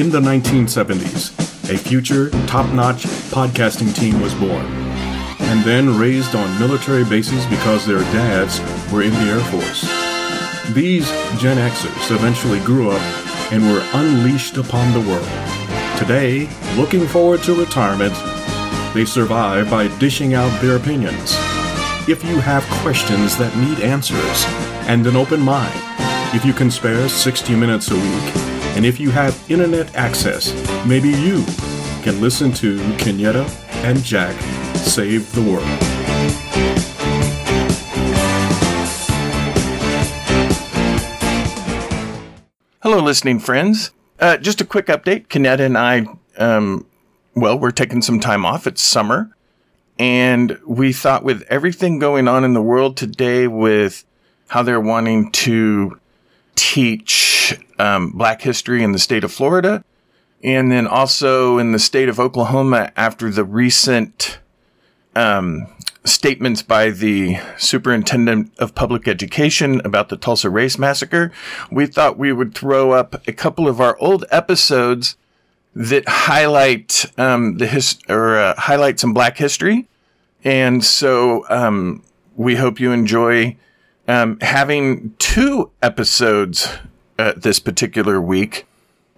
In the 1970s, a future, top notch podcasting team was born, and then raised on military bases because their dads were in the Air Force. These Gen Xers eventually grew up and were unleashed upon the world. Today, looking forward to retirement, they survive by dishing out their opinions. If you have questions that need answers and an open mind, if you can spare 60 minutes a week, and if you have internet access, maybe you can listen to Kenyetta and Jack save the world. Hello, listening friends. Uh, just a quick update. Kenyetta and I, um, well, we're taking some time off. It's summer. And we thought with everything going on in the world today with how they're wanting to teach um, black history in the state of Florida and then also in the state of Oklahoma after the recent um, statements by the superintendent of public education about the Tulsa Race Massacre, we thought we would throw up a couple of our old episodes that highlight um, the his or uh, highlight some Black history, and so um, we hope you enjoy um, having two episodes uh, this particular week.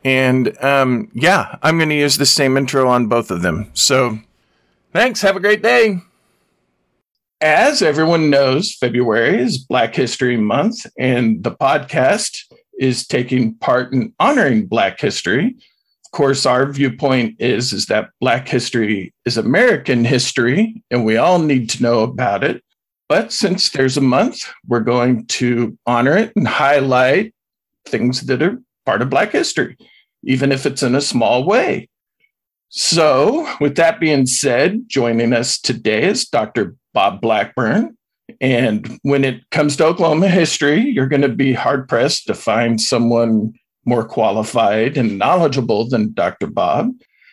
And um, yeah, I'm going to use the same intro on both of them. So thanks. Have a great day. As everyone knows, February is Black History Month, and the podcast is taking part in honoring Black history. Of course, our viewpoint is, is that Black history is American history, and we all need to know about it. But since there's a month, we're going to honor it and highlight things that are part of Black history, even if it's in a small way. So, with that being said, joining us today is Dr. Bob Blackburn. And when it comes to Oklahoma history, you're going to be hard pressed to find someone more qualified and knowledgeable than Dr. Bob.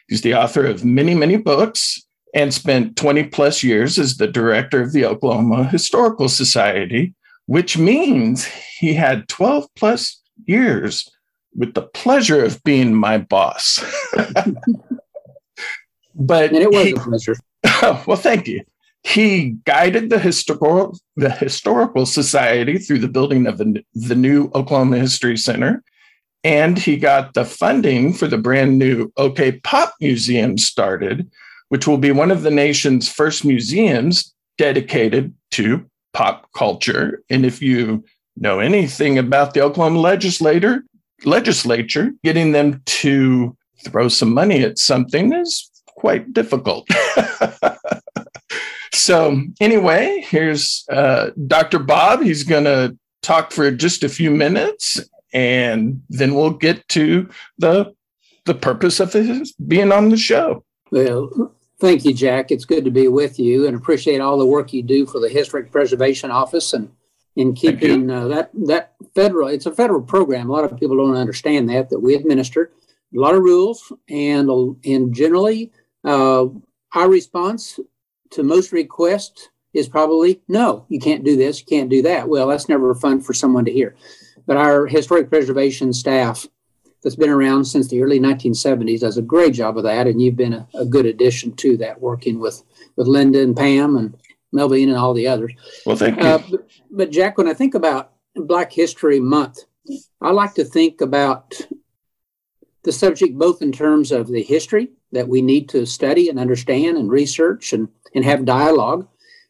He's the author of many, many books and spent 20 plus years as the director of the Oklahoma Historical Society, which means he had 12 plus years with the pleasure of being my boss. but and it was he, a pleasure. well, thank you. He guided the historical the historical society through the building of the, the new Oklahoma History Center, and he got the funding for the brand new OK Pop Museum started, which will be one of the nation's first museums dedicated to pop culture. And if you know anything about the Oklahoma legislator, legislature, getting them to throw some money at something is quite difficult. so, anyway, here's uh, Dr. Bob. He's going to talk for just a few minutes, and then we'll get to the the purpose of his being on the show. Well, thank you, Jack. It's good to be with you, and appreciate all the work you do for the Historic Preservation Office and in keeping uh, that that federal. It's a federal program. A lot of people don't understand that that we administer a lot of rules, and and generally, uh, our response to most requests is probably no. You can't do this. You can't do that. Well, that's never fun for someone to hear. But our historic preservation staff that's been around since the early 1970s does a great job of that, and you've been a, a good addition to that, working with with Linda and Pam and Melvin and all the others. Well, thank you. Uh, but, but, Jack, when I think about Black History Month, I like to think about the subject both in terms of the history that we need to study and understand and research and, and have dialogue,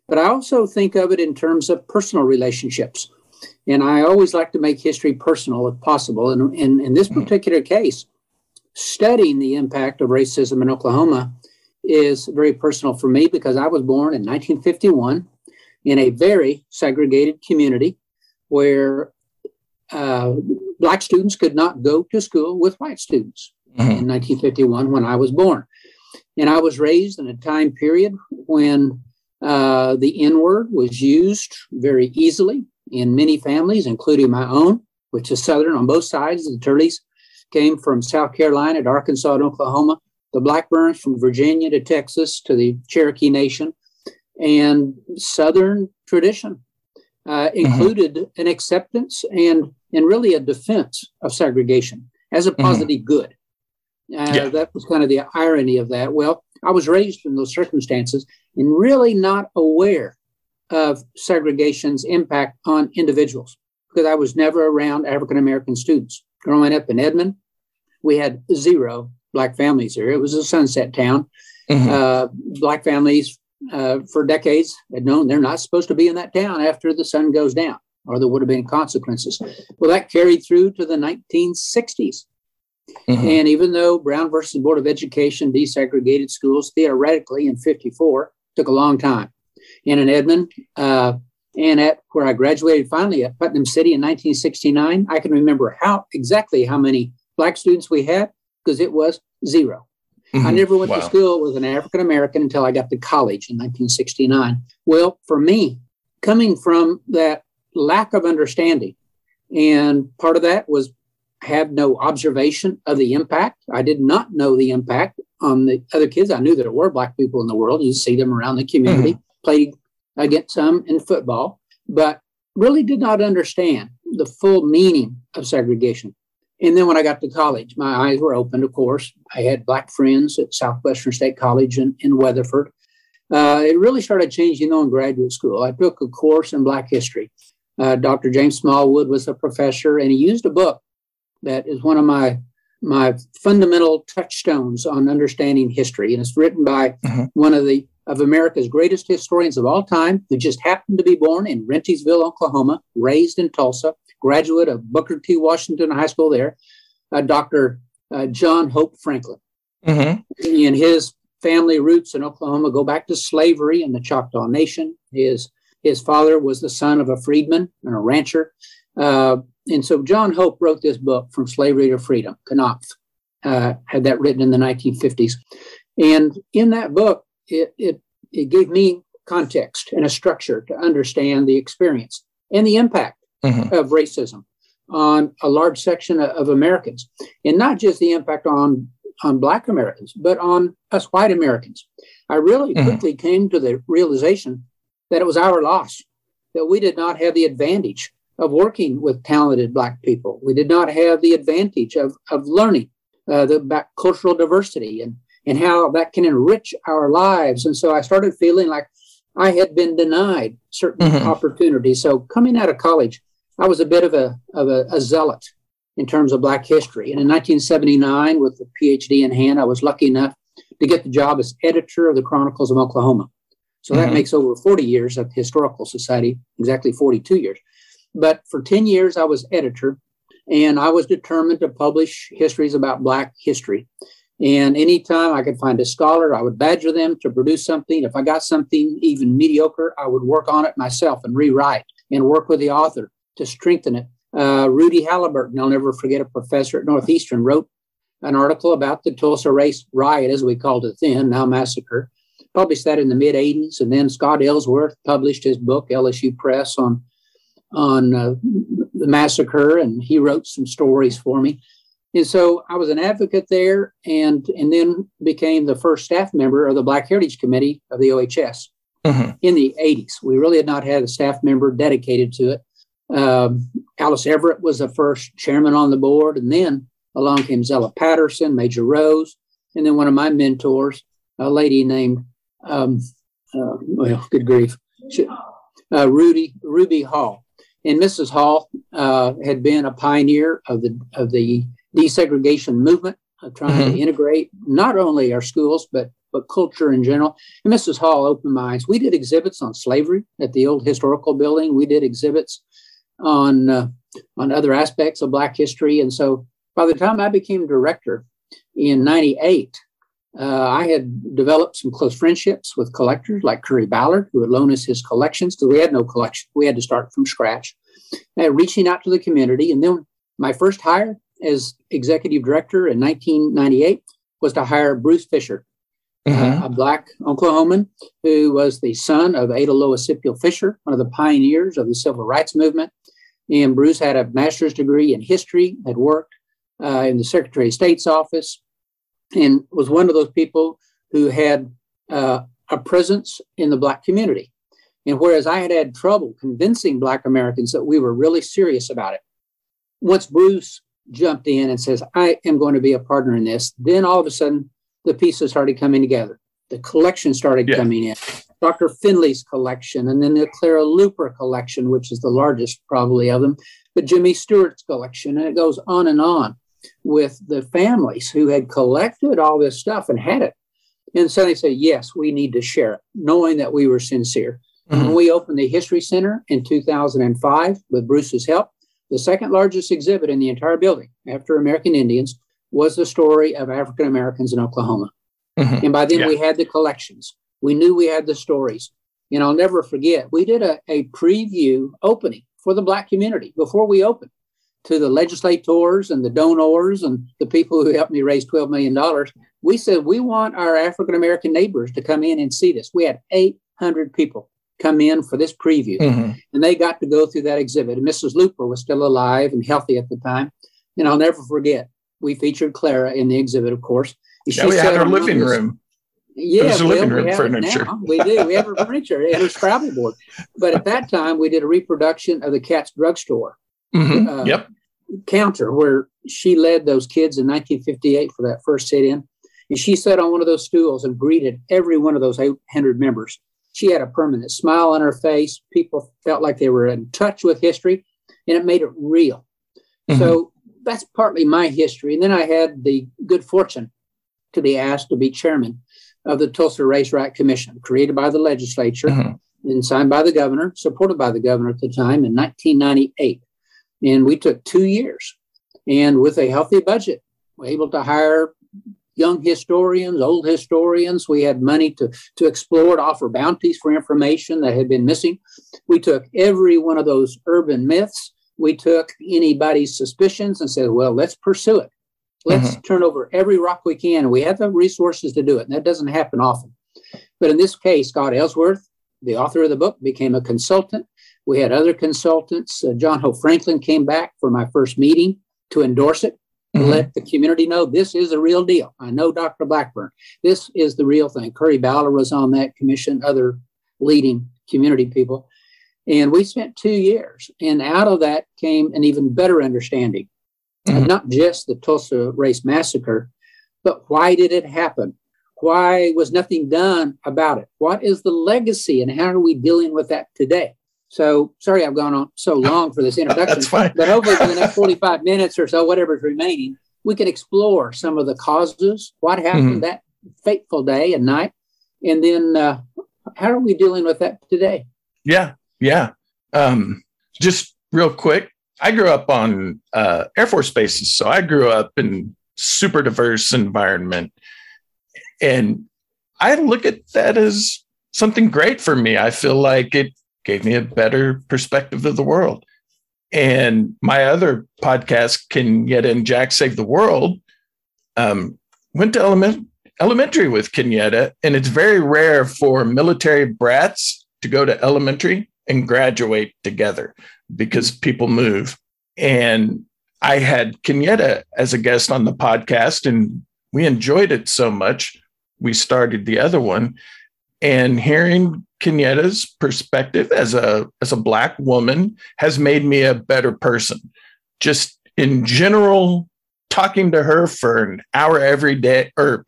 but I also think of it in terms of personal relationships. And I always like to make history personal if possible. And in this mm-hmm. particular case, studying the impact of racism in Oklahoma is very personal for me because I was born in 1951 in a very segregated community where uh, black students could not go to school with white students mm-hmm. in 1951 when I was born. And I was raised in a time period when uh, the N word was used very easily in many families, including my own, which is Southern on both sides. The Turleys came from South Carolina to Arkansas and Oklahoma the Blackburns from Virginia to Texas to the Cherokee Nation, and Southern tradition uh, mm-hmm. included mm-hmm. an acceptance and and really a defense of segregation as a mm-hmm. positive mm-hmm. good. Uh, yeah. That was kind of the irony of that. Well, I was raised in those circumstances and really not aware of segregation's impact on individuals because I was never around African American students. Growing up in Edmond, we had zero black families here. It was a sunset town. Mm-hmm. Uh, black families uh, for decades had known they're not supposed to be in that town after the sun goes down, or there would have been consequences. Well, that carried through to the 1960s. Mm-hmm. And even though Brown versus Board of Education desegregated schools theoretically in 54, took a long time. And in Edmond, uh, and at where I graduated finally at Putnam City in 1969, I can remember how exactly how many black students we had because it was 0 mm-hmm. I never went wow. to school with an African American until I got to college in 1969. Well, for me, coming from that lack of understanding, and part of that was had no observation of the impact. I did not know the impact on the other kids. I knew there were black people in the world. You see them around the community. Mm-hmm. Played against some in football, but really did not understand the full meaning of segregation. And then when I got to college, my eyes were opened, of course. I had black friends at Southwestern State College in, in Weatherford. Uh, it really started changing though in graduate school. I took a course in Black history. Uh, Dr. James Smallwood was a professor, and he used a book that is one of my my fundamental touchstones on understanding history, and it's written by mm-hmm. one of the of America's greatest historians of all time, who just happened to be born in Rentiesville, Oklahoma, raised in Tulsa, graduate of Booker T. Washington High School there, uh, Dr. Uh, John Hope Franklin. Mm-hmm. And his family roots in Oklahoma go back to slavery in the Choctaw Nation. His his father was the son of a freedman and a rancher. Uh, and so John Hope wrote this book, From Slavery to Freedom, Knopf, uh, had that written in the 1950s. And in that book, it, it, it gave me context and a structure to understand the experience and the impact mm-hmm. of racism on a large section of, Americans, and not just the impact on on Black Americans, but on us white Americans. I really mm-hmm. quickly came to the realization that it was our loss, that we did not have the advantage of working with talented Black people. We did not have the advantage of, of learning uh, the about cultural diversity and, and how that can enrich our lives. And so I started feeling like I had been denied certain mm-hmm. opportunities. So coming out of college, I was a bit of a of a, a, zealot in terms of Black history. And in 1979, with a PhD in hand, I was lucky enough to get the job as editor of the Chronicles of Oklahoma. So mm-hmm. that makes over 40 years at the Historical Society, exactly 42 years. But for 10 years, I was editor, and I was determined to publish histories about Black history. And anytime I could find a scholar, I would badger them to produce something. If I got something even mediocre, I would work on it myself and rewrite and work with the author to strengthen it. Uh, Rudy Halliburton, I'll never forget, a professor at Northeastern, wrote an article about the Tulsa Race Riot, as we called it then, now massacre. Published that in the mid 80s. And then Scott Ellsworth published his book, LSU Press, on, on uh, the massacre, and he wrote some stories for me. And so I was an advocate there and, and then became the first staff member of the Black Heritage Committee of the OHS mm-hmm. in the 80s. We really had not had a staff member dedicated to it. Um, Alice Everett was the first chairman on the board, and then along came Zella Patterson, Major Rose, and then one of my mentors, a lady named, um, uh, well, good grief, she, uh, Rudy Ruby Hall. And Mrs. Hall uh, had been a pioneer of the of the desegregation movement, of trying mm-hmm. to integrate not only our schools but but culture in general. And Mrs. Hall opened my eyes. We did exhibits on slavery at the old historical building. We did exhibits on uh, on other aspects of Black history. And so by the time I became director in '98, uh, I had developed some close friendships with collectors like Curry Ballard, who would loan us his collections because we had no collection. We had to start from scratch. And reaching out to the community. And then my first hire as executive director in 1998 was to hire Bruce Fisher, mm-hmm. uh, a black Oklahoman who was the son of Ada Lois Sipuel Fisher, one of the pioneers of the civil rights movement. And Bruce had a master's degree in history, had worked uh, in the Secretary of State's office, and was one of those people who had uh, a presence in the Black community. And whereas I had had trouble convincing Black Americans that we were really serious about it, once Bruce jumped in and says, I am going to be a partner in this. Then all of a sudden, the pieces started coming together. The collection started yeah. coming in. Dr. Finley's collection, and then the Clara Luper collection, which is the largest probably of them, but Jimmy Stewart's collection, and it goes on and on with the families who had collected all this stuff and had it. And so they say, yes, we need to share it, knowing that we were sincere. Mm-hmm. When we opened the History Center in 2005 with Bruce's help, the second largest exhibit in the entire building after American Indians was the story of African Americans in Oklahoma. Mm-hmm. And by then yeah. we had the collections. We knew we had the stories. And I'll never forget, we did a, a preview opening for the Black community before we opened to the legislators and the donors and the people who helped me raise $12 million. We said, we want our African American neighbors to come in and see this. We had 800 people come in for this preview. Mm-hmm. And they got to go through that exhibit. And Mrs. Luper was still alive and healthy at the time. And I'll never forget, we featured Clara in the exhibit, of course. yeah, we had her living room. Yeah, well, living room we furniture. We do. We have her furniture and her Scrabble board. But at that time, we did a reproduction of the Katz drugstore mm-hmm. uh, yep. counter where she led those kids in 1958 for that first sit in. And she sat on one of those stools and greeted every one of those 800 members she had a permanent smile on her face. People felt like they were in touch with history, and it made it real. Mm-hmm. So that's partly my history. And then I had the good fortune to be asked to be chairman of the Tulsa Race Riot Commission, created by the legislature mm-hmm. and signed by the governor, supported by the governor at the time in 1998. And we took two years. And with a healthy budget, we're able to hire young historians, old historians. We had money to, to explore, to offer bounties for information that had been missing. We took every one of those urban myths. We took anybody's suspicions and said, well, let's pursue it. Let's mm-hmm. turn over every rock we can. We have the resources to do it. And that doesn't happen often. But in this case, Scott Ellsworth, the author of the book, became a consultant. We had other consultants. Uh, John Hope Franklin came back for my first meeting to endorse it mm-hmm. let the community know this is a real deal. I know Dr. Blackburn. This is the real thing. Curry Ballard was on that commission, other leading community people. And we spent two years, and out of that came an even better understanding mm-hmm. not just the Tulsa Race Massacre, but why did it happen? Why was nothing done about it? What is the legacy, and how are we dealing with that today? So sorry I've gone on so long for this introduction. That's fine. but hopefully for the next 45 minutes or so, whatever's remaining, we can explore some of the causes, what happened mm-hmm. that fateful day and night, and then uh, how are we dealing with that today? Yeah, yeah. Um, just real quick, I grew up on uh, Air Force bases, so I grew up in super diverse environment, and I look at that as something great for me. I feel like it gave me a better perspective of the world. And my other podcast, Can Kenyetta and Jack Save the World, um, went to element, elementary with Kenyetta. And it's very rare for military brats to go to elementary and graduate together because people move. And I had Kenyetta as a guest on the podcast, and we enjoyed it so much. We started the other one. And hearing Kenyetta's perspective as a as a black woman has made me a better person. Just in general, talking to her for an hour every day or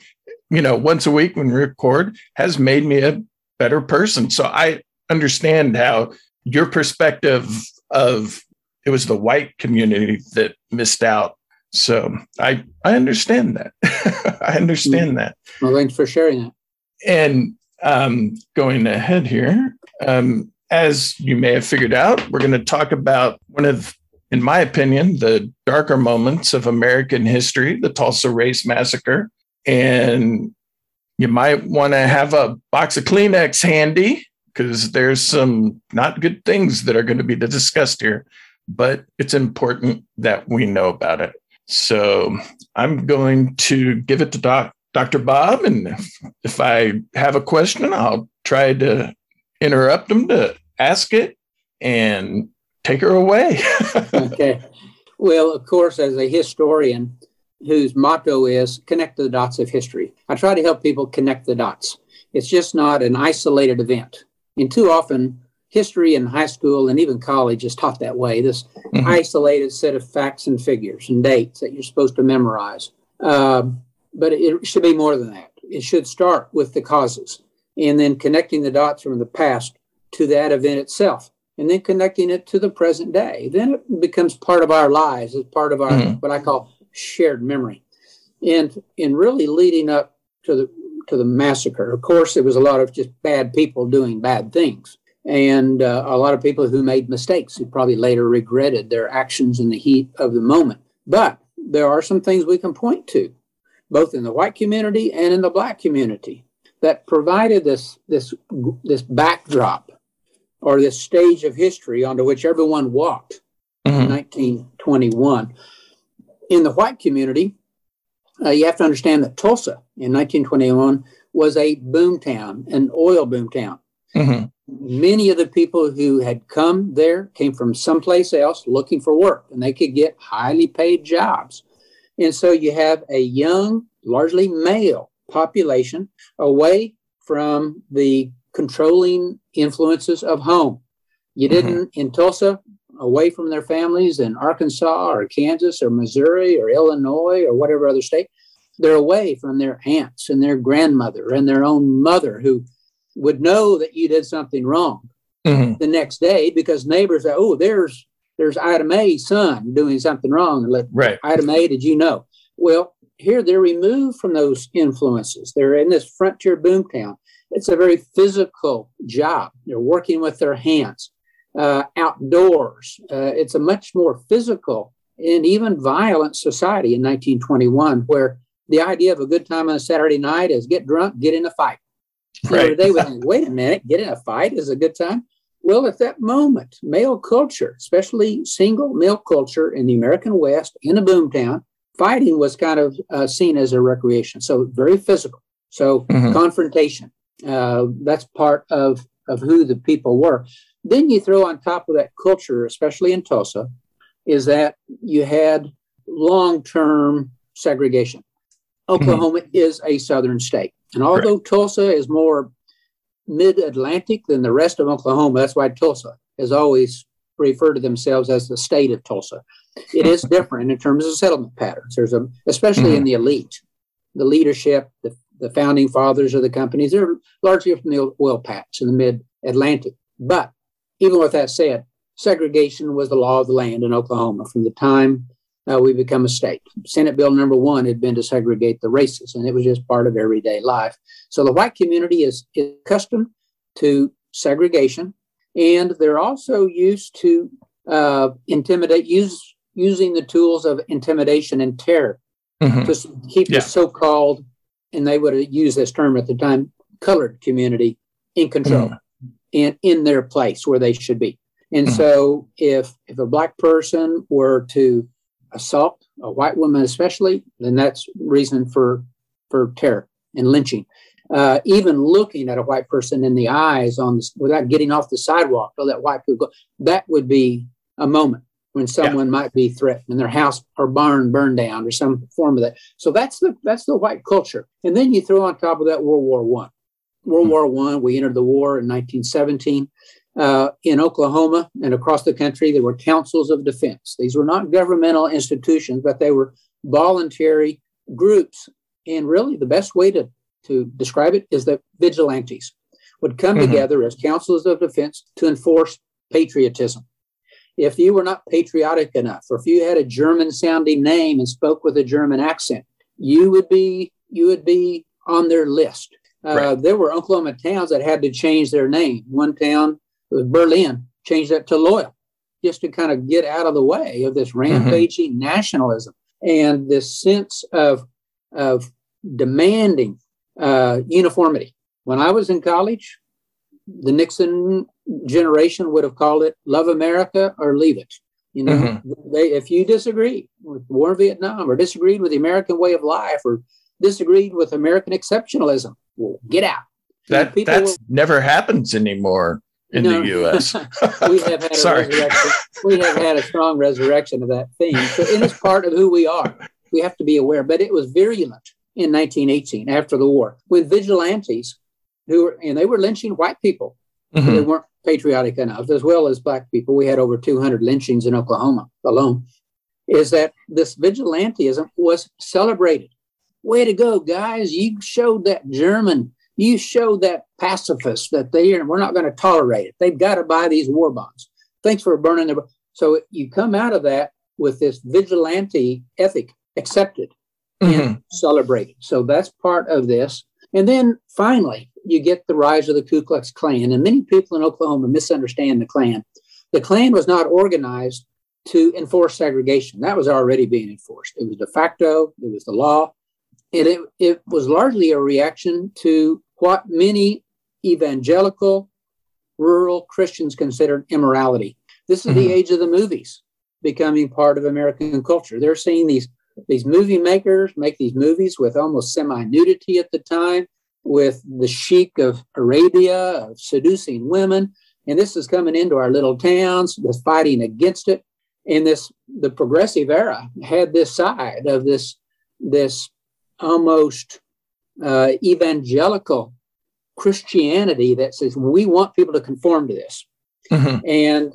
you know once a week when we record has made me a better person. So I understand how your perspective of it was the white community that missed out. So I I understand that. I understand that. Well, thanks for sharing that. And um, going ahead here, um, as you may have figured out, we're going to talk about one of, in my opinion, the darker moments of American history, the Tulsa Race Massacre. And you might want to have a box of Kleenex handy because there's some not good things that are going to be discussed here, but it's important that we know about it. So I'm going to give it to Doc, Dr. Bob. And if, if I have a question, I'll try to interrupt him to ask it and take her away. okay. Well, of course, as a historian whose motto is connect the dots of history, I try to help people connect the dots. It's just not an isolated event. And too often, history in high school and even college is taught that way this mm-hmm. isolated set of facts and figures and dates that you're supposed to memorize. Um, but it should be more than that. It should start with the causes and then connecting the dots from the past to that event itself and then connecting it to the present day. Then it becomes part of our lives, as part of our mm-hmm. what I call shared memory. And in really leading up to the to the massacre, of course, there was a lot of just bad people doing bad things and uh, a lot of people who made mistakes who probably later regretted their actions in the heat of the moment. But there are some things we can point to, both in the white community and in the black community, that provided this this this backdrop or this stage of history onto which everyone walked mm-hmm. in 1921. In the white community, uh, you have to understand that Tulsa in 1921 was a boom town, an oil boom town. Mm-hmm many of the people who had come there came from someplace else looking for work and they could get highly paid jobs. And so you have a young, largely male population away from the controlling influences of home. You mm-hmm. didn't in Tulsa, away from their families in Arkansas or Kansas or Missouri or Illinois or whatever other state. They're away from their aunts and their grandmother and their own mother who would know that you did something wrong mm-hmm. the next day because neighbors say, "Oh, there's there's Ida Mae's son doing something wrong." And let right. Ida Mae, did you know? Well, here they're removed from those influences. They're in this frontier boomtown. It's a very physical job. They're working with their hands, uh, outdoors. Uh, it's a much more physical and even violent society in 1921, where the idea of a good time on a Saturday night is get drunk, get in a fight. Right. they would think, wait a minute, get in a fight is a good time. Well, at that moment, male culture, especially single male culture in the American West, in a boomtown, fighting was kind of uh, seen as a recreation. So very physical. So mm-hmm. confrontation. Uh, that's part of, of who the people were. Then you throw on top of that culture, especially in Tulsa, is that you had long term segregation. Mm-hmm. Oklahoma mm-hmm. is a southern state. And although. Tulsa is more mid Atlantic than the rest of Oklahoma, that's why Tulsa has always referred to themselves as the state of Tulsa. It is different in terms of settlement patterns. There's a, especially mm-hmm. in the elite, the leadership, the, the founding fathers of the companies, they're largely from the oil patch in the mid Atlantic. But even with that said, segregation was the law of the land in Oklahoma from the time uh, we become a state. Senate Bill number one had been to segregate the races, and it was just part of everyday life. So the white community is, is accustomed to segregation, and they're also used to uh, intimidate, use using the tools of intimidation and terror mm-hmm. to keep yeah. the so-called, and they would use this term at the time, colored community in control mm-hmm. And in their place where they should be. And mm-hmm. so, if if a black person were to assault a white woman especially then that's reason for for terror and lynching uh, even looking at a white person in the eyes on this, without getting off the sidewalk or that white people go, that would be a moment when someone yeah. might be threatened and their house or barn burned down or some form of that. So that's the that's the white culture. And then you throw on top of that World War One. World. War One, we entered the war in 1917. Uh, in Oklahoma and across the country, there were councils of defense. These were not governmental institutions, but they were voluntary groups. And really, the best way to, to describe it is that vigilantes would come mm-hmm. together as councils of defense to enforce patriotism. If you were not patriotic enough, or if you had a German sounding name and spoke with a German accent, you would be you would be on their list. Uh, right. There were Oklahoma towns that had to change their name. One town Berlin changed that to loyal, just to kind of get out of the way of this mm-hmm. rampaging mm-hmm. nationalism and this sense of of demanding uh, uniformity. When I was in college, the Nixon generation would have called it "Love America" or "Leave It." You know, mm-hmm. they, if you disagreed with war in Vietnam or disagreed with the American way of life or disagreed with American exceptionalism, get out. That that never happens anymore in no, the U.S. we have had a Sorry. resurrection. We have had a strong resurrection of that theme. So it is part of who we are. We have to be aware. But it was virulent in 1918 after the war with vigilantes who were, and they were lynching white people. Mm-hmm. They weren't patriotic enough, as well as black people. We had over 200 lynchings in Oklahoma alone. Is that this vigilantism was celebrated? Way to go, guys! You showed that German, you showed that pacifist that they are, we're not going to tolerate it. They've got to buy these war bonds. Thanks for burning their. So you come out of that with this vigilante ethic accepted mm-hmm. and celebrated. So that's part of this. And then finally, you get the rise of the Ku Klux Klan. And many people in Oklahoma misunderstand the Klan. The Klan was not organized to enforce segregation. That was already being enforced. It was de facto, it was the law. And it, it was largely a reaction to what many evangelical rural Christians considered immorality. This is mm-hmm. the age of the movies becoming part of American culture. They're seeing these these movie makers make these movies with almost semi nudity at the time, with the sheik of Arabia of seducing women. And this is coming into our little towns, was fighting against it. And this the progressive era had this side of this this almost uh, evangelical Christianity that says we want people to conform to this. Mm-hmm. and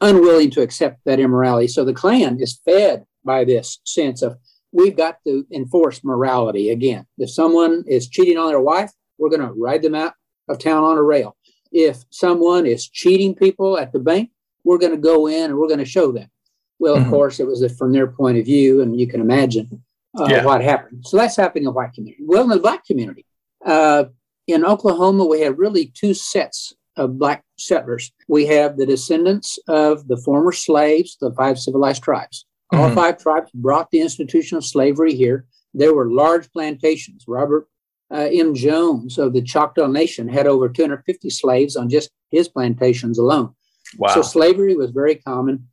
unwilling to accept that immorality. So the Klan is fed by this sense of we've got to enforce morality again. If someone is cheating on their wife, we're going to ride them out of town on a rail. If someone is cheating people at the bank, we're going to go in and we're going to show them. Well, mm-hmm. of course, it was from their point of view, and you can imagine uh, yeah. what happened. So that's happening in the white community. Well, in the black community, uh, in Oklahoma, we have really two sets of black settlers. We have the descendants of the former slaves, the five civilized tribes. All mm-hmm. five tribes brought the institution of slavery here. There were large plantations. Robert uh, M. Jones of the Choctaw Nation had over 250 slaves on just his plantations alone. Wow. So slavery was very common.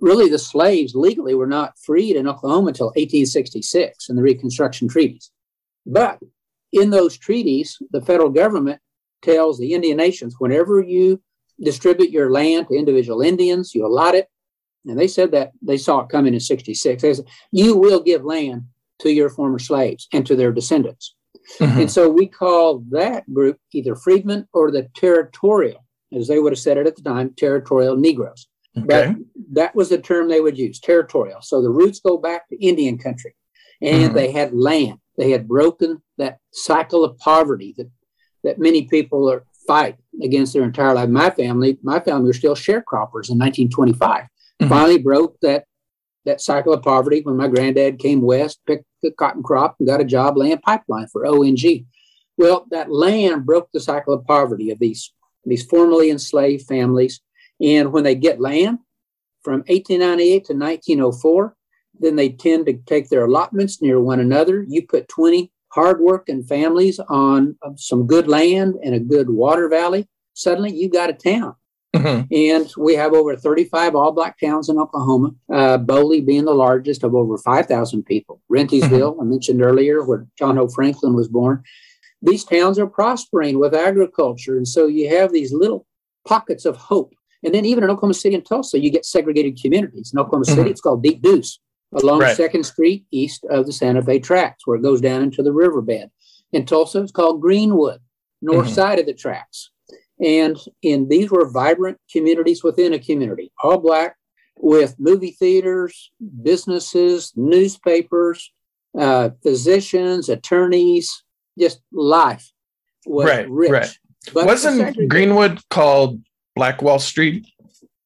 Really, the slaves legally were not freed in Oklahoma until 1866 in the Reconstruction treaties. But in those treaties, the federal government tells the Indian nations whenever you distribute your land to individual Indians, you allot it and they said that they saw it coming in 66. They said, you will give land to your former slaves and to their descendants. Mm-hmm. And so we call that group either freedmen or the territorial, as they would have said it at the time, territorial Negroes. Okay. But that was the term they would use, territorial. So the roots go back to Indian country. And mm-hmm. they had land. They had broken that cycle of poverty that, that many people are fight against their entire life. My family, my family were still sharecroppers in 1925. Mm-hmm. Finally broke that that cycle of poverty when my granddad came west, picked the cotton crop, and got a job laying pipeline for ONG. Well, that land broke the cycle of poverty of these these formerly enslaved families. And when they get land from 1898 to 1904, then they tend to take their allotments near one another. You put 20 hardworking families on some good land and a good water valley. Suddenly, you got a town. Mm-hmm. And we have over 35 all black towns in Oklahoma, uh, Boley being the largest of over 5,000 people. Rentiesville, mm-hmm. I mentioned earlier, where John Hope Franklin was born. These towns are prospering with agriculture. And so you have these little pockets of hope. And then even in Oklahoma City and Tulsa, you get segregated communities. In Oklahoma City, mm-hmm. it's called Deep Deuce along right. 2nd Street east of the Santa Fe tracks, where it goes down into the riverbed. In Tulsa, it's called Greenwood, north mm-hmm. side of the tracks. And in these were vibrant communities within a community, all black, with movie theaters, businesses, newspapers, uh, physicians, attorneys, just life was right, rich. Right. But Wasn't Greenwood called Black Wall Street?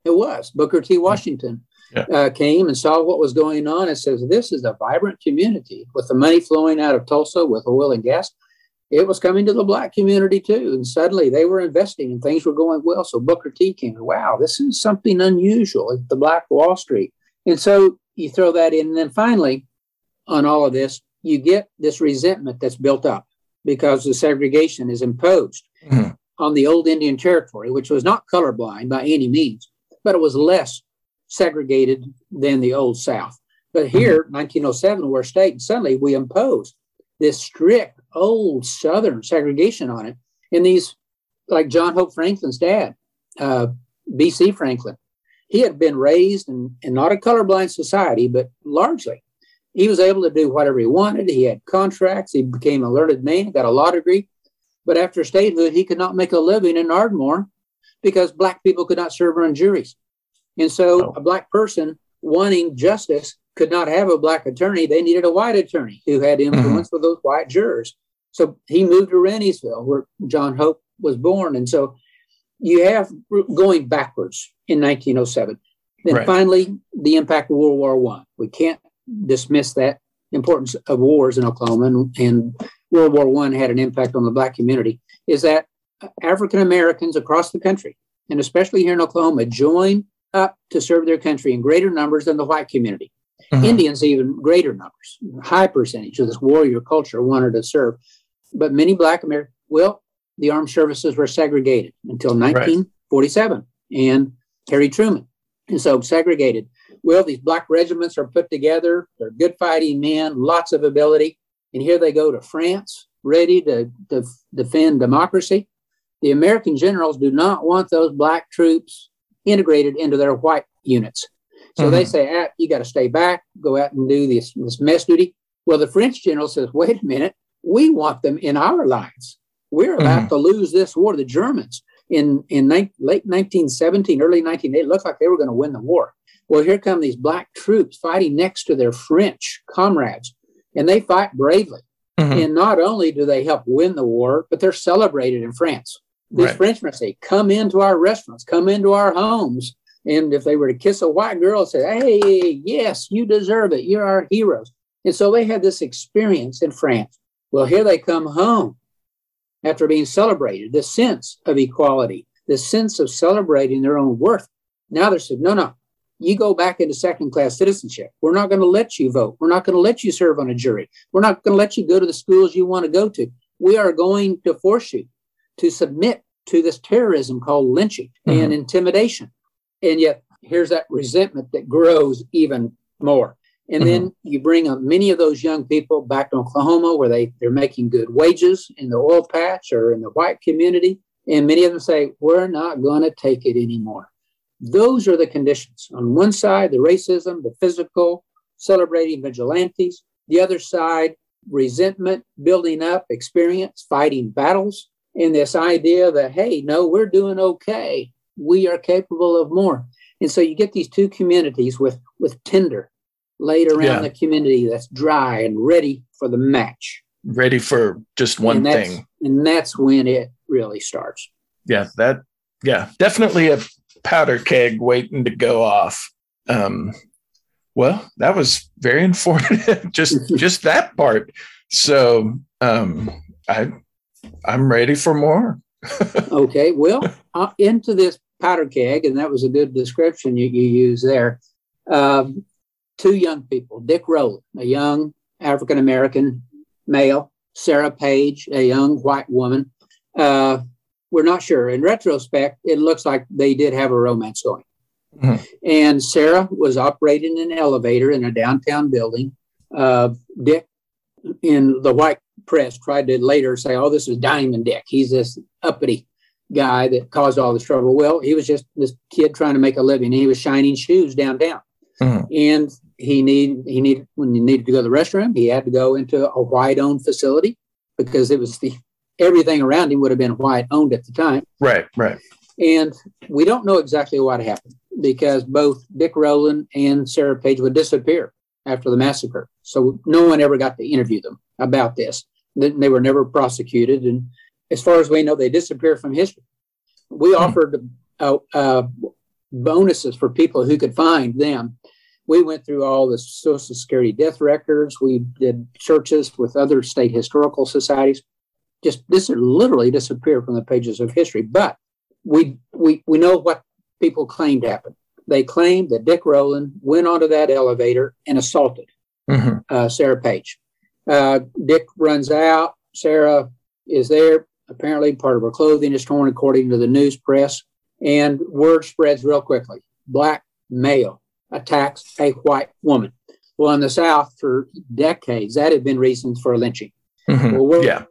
It was. Booker T. Washington yeah. uh, came and saw what was going on and says, This is a vibrant community with the money flowing out of Tulsa with oil and gas it was coming to the black community too. And suddenly they were investing and things were going well. So Booker T came, wow, this is something unusual at the Black Wall Street. And so you throw that in. And then finally, on all of this, you get this resentment that's built up because the segregation is imposed mm-hmm. On the old Indian territory, which was not colorblind by any means, but it was less segregated than the old South. But here, mm-hmm. 1907, we're a state, and suddenly we impose this strict old Southern segregation on it. And these, like John Hope Franklin's dad, uh, B.C. Franklin, he had been raised in, in not a colorblind society, but largely he was able to do whatever he wanted. He had contracts. He became a learned man, got a law degree. But after statehood, he could not make a living in Ardmore because black people could not serve on juries. And so oh. a black person wanting justice could not have a black attorney. They needed a white attorney who had mm-hmm. influence mm-hmm. with those white jurors. So he moved to Rentiesville, where John Hope was born. And so you have going backwards in 1907. Then right. finally, the impact of World War One. We can't dismiss that importance of wars in Oklahoma, and, and World War One had an impact on the black community. Is that African Americans across the country, and especially here in Oklahoma, joined up to serve their country in greater numbers than the white community. Mm-hmm. Indians, even greater numbers, high percentage of this warrior culture wanted to serve. But many black Americans, well, the armed services were segregated until 1947 right. and Harry Truman. And so segregated. Well, these black regiments are put together. They're good fighting men, lots of ability. And here they go to France, ready to, to defend democracy. The American generals do not want those black troops integrated into their white units. So mm-hmm. they say, ah, you got to stay back, go out and do this, this mess duty. Well, the French general says, wait a minute, we want them in our lines. We're about mm-hmm. to lose this war. The Germans in, in ni- late 1917, early 1980, it looked like they were going to win the war. Well, here come these black troops fighting next to their French comrades, and they fight bravely. Mm-hmm. And not only do they help win the war, but they're celebrated in France. These right. Frenchmen say, come into our restaurants, come into our homes. And if they were to kiss a white girl, say, hey, yes, you deserve it. You're our heroes. And so they had this experience in France. Well, here they come home after being celebrated, the sense of equality, the sense of celebrating their own worth. Now they're saying, no, no, you go back into second class citizenship. We're not going to let you vote. We're not going to let you serve on a jury. We're not going to let you go to the schools you want to go to. We are going to force you to submit to this terrorism called lynching mm-hmm. and intimidation. And yet, here's that resentment that grows even more. And mm-hmm. then you bring up many of those young people back to Oklahoma where they, they're making good wages in the oil patch or in the white community. And many of them say, We're not going to take it anymore. Those are the conditions. On one side, the racism, the physical, celebrating vigilantes. The other side, resentment, building up, experience, fighting battles. And this idea that, hey, no, we're doing okay. We are capable of more. And so you get these two communities with, with tinder laid around yeah. the community that's dry and ready for the match. Ready for just one and thing. And that's when it really starts. Yeah, that yeah, definitely a powder keg waiting to go off. Um well, that was very informative. just just that part. So um I I'm ready for more. okay, well, uh, into this powder keg, and that was a good description you, you used there. Um, two young people, Dick Rowland, a young African American male, Sarah Page, a young white woman. Uh, we're not sure. In retrospect, it looks like they did have a romance going. Mm-hmm. And Sarah was operating an elevator in a downtown building. Uh, Dick, in the white press, tried to later say, "Oh, this is Diamond Dick. He's this uppity guy that caused all this trouble." Well, he was just this kid trying to make a living. He was shining shoes downtown, mm-hmm. and he need he needed when he needed to go to the restroom, he had to go into a white owned facility because it was the everything around him would have been white owned at the time. Right, right. And we don't know exactly what happened because both Dick Rowland and Sarah Page would disappear after the massacre. So no one ever got to interview them about this. They were never prosecuted. And as far as we know, they disappeared from history. We hmm. offered uh, uh, bonuses for people who could find them we went through all the Social Security death records. We did searches with other state historical societies. Just this literally disappear from the pages of history. But we we we know what people claimed happened. They claimed that Dick Rowland went onto that elevator and assaulted mm-hmm. uh, Sarah Page. Uh, Dick runs out. Sarah is there. Apparently, part of her clothing is torn, according to the news press. And word spreads real quickly. Black male attacks a white woman. Well, in the South, for decades, that had been reasons for lynching. Mm-hmm. Well, word, yeah.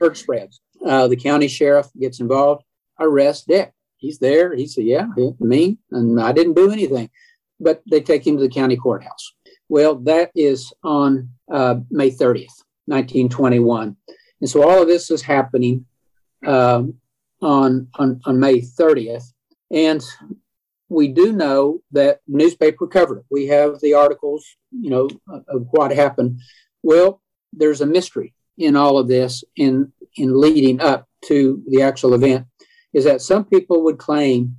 Word spreads. Uh, the county sheriff gets involved, arrests Dick. He's there. He said, Yeah, me, and I didn't do anything. But they take him to the county courthouse. Well, that is on uh, May 30th, 1921. And so all of this is happening um, on, on, on May 30th. And we do know that newspaper covered it. We have the articles, you know, of what happened. Well, there's a mystery in all of this in in leading up to the actual event is that some people would claim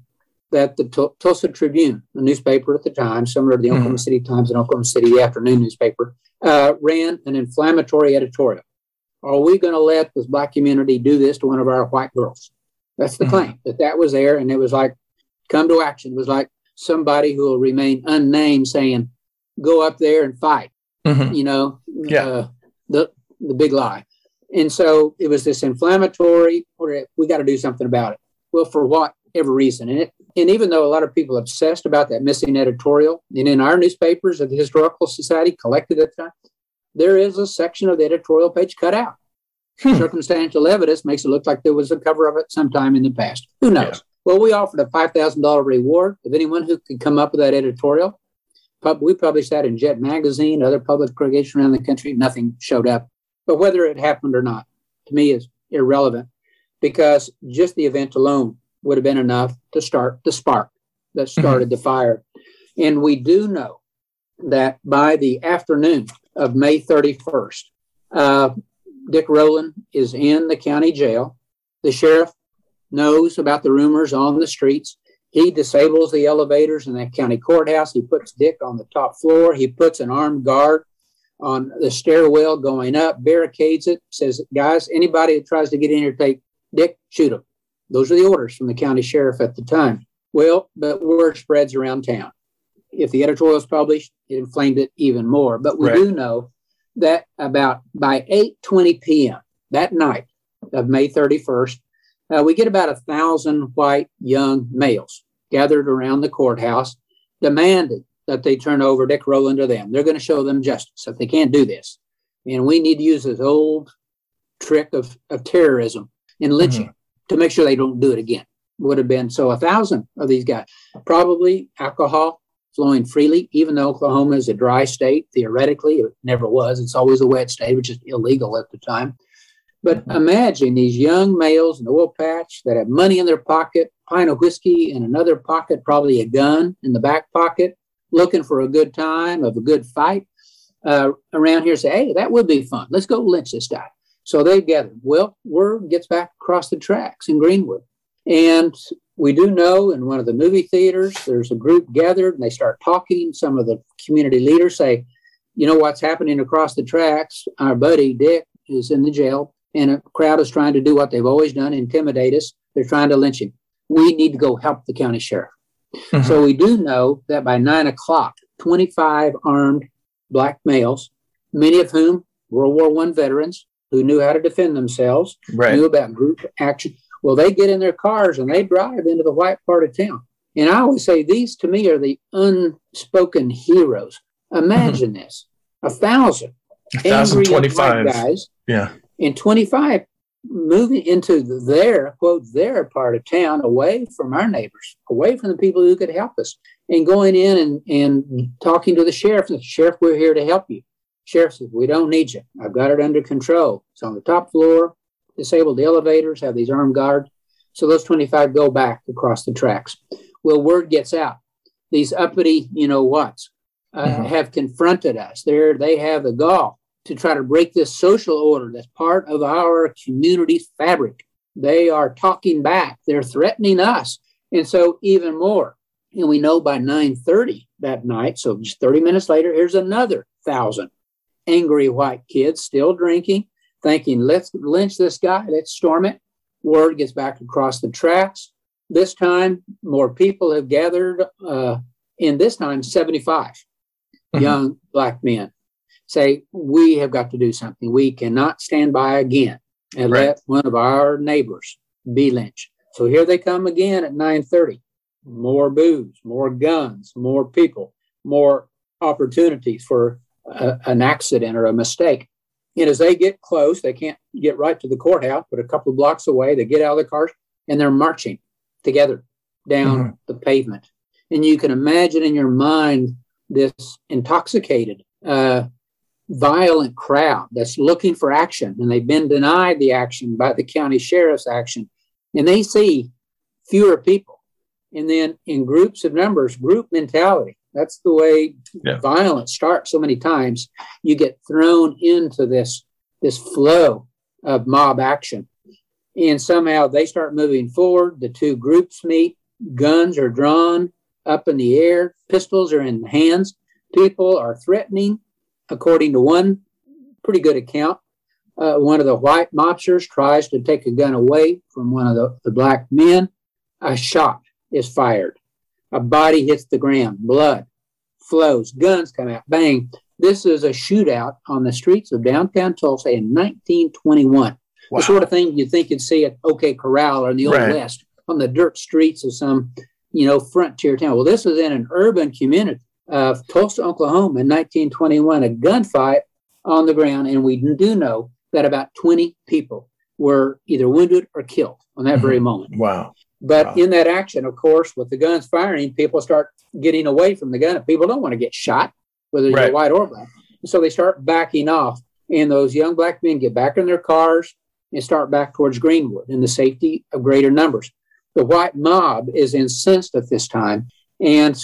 that the Tulsa Tribune, the newspaper at the time, similar to the mm-hmm. Oklahoma City Times and Oklahoma City afternoon newspaper, uh, ran an inflammatory editorial. Are we going to let this black community do this to one of our white girls? That's the mm-hmm. claim that that was there, and it was like, come to action. It was like somebody who will remain unnamed saying, "Go up there and fight." Mm-hmm. You know, yeah. Uh, the the big lie. And so it was this inflammatory, or we got to do something about it. Well, for whatever reason. And, it, and even though a lot of people obsessed about that missing editorial, and in our newspapers of the Historical Society collected at the time, there is a section of the editorial page cut out. Hmm. Circumstantial evidence makes it look like there was a cover of it sometime in the past. Who knows? Yeah. Well, we offered a $5,000 reward of anyone who could come up with that editorial. We published that in Jet Magazine, other public publications around the country. Nothing showed up. But whether it happened or not, to me, is irrelevant because just the event alone would have been enough to start the spark that mm-hmm. started the fire. And we do know that by the afternoon of May 31st, uh, Dick Rowland is in the county jail. The sheriff knows about the rumors on the streets. He disables the elevators in that county courthouse. He puts Dick on the top floor. He puts an armed guard on the stairwell going up, barricades it, says, guys, anybody that tries to get in here, take Dick, shoot him. Those are the orders from the county sheriff at the time. Well, but word spreads around town. If the editorial is published, it inflamed it even more. But we right. do know that about by 8:20 p.m. that night of May 31st, uh, we get about a thousand white young males gathered around the courthouse, demanding that they turn over Dick Rowland to them. They're going to show them justice if they can't do this. And we need to use this old trick of, of terrorism and lynching mm-hmm. to make sure they don't do it again. Would have been so a thousand of these guys, probably alcohol flowing freely, even though Oklahoma is a dry state, theoretically, it never was. It's always a wet state, which is illegal at the time. But mm-hmm. imagine these young males in the oil patch that have money in their pocket, pint of whiskey in another pocket, probably a gun in the back pocket, looking for a good time of a good fight uh, around here say, hey, that would be fun. Let's go lynch this guy. So they gather. Well, word gets back across the tracks in Greenwood. And we do know in one of the movie theaters, there's a group gathered and they start talking. Some of the community leaders say, you know what's happening across the tracks? Our buddy Dick is in the jail, and a crowd is trying to do what they've always done intimidate us. They're trying to lynch him. We need to go help the county sheriff. Mm-hmm. So we do know that by nine o'clock, 25 armed black males, many of whom World War One veterans who knew how to defend themselves, right. knew about group action. Well, they get in their cars and they drive into the white part of town. And I always say these to me are the unspoken heroes. Imagine mm-hmm. this: a thousand, a thousand twenty-five guys, yeah, and twenty-five moving into their quote their part of town away from our neighbors away from the people who could help us and going in and, and talking to the sheriff and the sheriff we're here to help you. Sheriff says we don't need you. I've got it under control. It's on the top floor. Disabled the elevators have these armed guards. So those 25 go back across the tracks. Well word gets out. These uppity you know whats uh, mm-hmm. have confronted us. There they have the gall to try to break this social order that's part of our community fabric. They are talking back. They're threatening us. And so even more. And we know by 9:30 that night, so just 30 minutes later, here's another thousand angry white kids still drinking, thinking, let's lynch this guy, let's storm it. Word gets back across the tracks. This time, more people have gathered, uh, and this time, 75 mm-hmm. young black men say, we have got to do something. We cannot stand by again and right. let one of our neighbors be lynched. So here they come again at 9:30. More booze, more guns, more people, more opportunities for a, an accident or a mistake. And as they get close, they can't get right to the courthouse, but a couple of blocks away, they get out of the cars and they're marching together down mm-hmm. the pavement. And you can imagine in your mind this intoxicated, uh, violent crowd that's looking for action and they've been denied the action by the county sheriff's action and they see fewer people And then in groups of numbers, group mentality. That's the way yeah. violence starts so many times. You get thrown into this, this flow of mob action. And somehow they start moving forward. The two groups meet, guns are drawn up in the air, pistols are in hands. People are threatening, according to one pretty good account. Uh, one of the white mobsters tries to take a gun away from one of the, the black men. A shot is fired. A body hits the ground. Blood flows. Guns come out. Bang. This is a shootout on the streets of downtown Tulsa in 1921. Wow. The sort of thing you'd think you'd see at OK Corral or in the Old right. West on the dirt streets of some, you know, frontier town. Well, this was in an urban community of Tulsa, Oklahoma in 1921, a gunfight on the ground. And we do know that about 20 people were either wounded or killed on that mm-hmm. very moment. Wow. But wow. in that action, of course, with the guns firing, people start getting away from the gun. People don't want to get shot, whether you're white or black. So they start backing off. And those young black men get back in their cars and start back towards Greenwood in the safety of greater numbers. The white mob is incensed at this time. And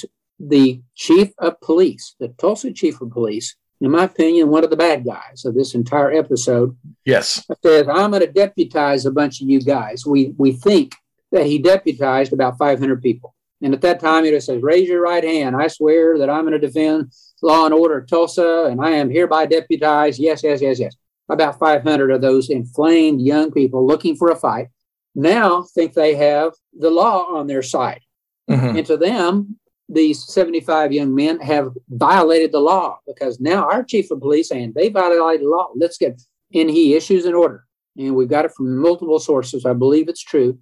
the chief of police, the Tulsa chief of police, in my opinion, one of the bad guys of this entire episode. Yes. Says, I'm going to deputize a bunch of you guys. We, we think that he deputized about 500 people. And at that time, he just says, Raise your right hand. I swear that I'm going to defend law and order Tulsa, and I am hereby deputized. Yes, yes, yes, yes. About 500 of those inflamed young people looking for a fight now think they have the law on their side. Mm-hmm. And to them, these 75 young men have violated the law because now our chief of police saying they violated the law. Let's get, and he issues an order. And we've got it from multiple sources. I believe it's true.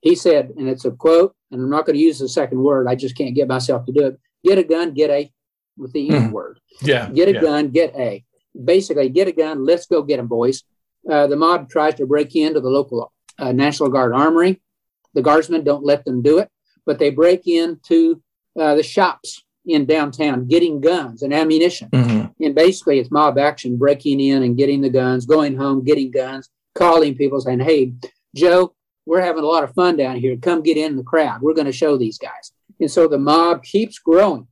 He said, and it's a quote, and I'm not going to use the second word. I just can't get myself to do it. Get a gun, get a, with the N mm. word. Yeah. Get a yeah. gun, get a. Basically, get a gun. Let's go get them, boys. Uh, the mob tries to break into the local uh, National Guard armory. The guardsmen don't let them do it, but they break into uh, the shops in downtown getting guns and ammunition. Mm-hmm. And basically, it's mob action breaking in and getting the guns, going home, getting guns, calling people saying, Hey, Joe, we're having a lot of fun down here. Come get in the crowd. We're going to show these guys. And so the mob keeps growing.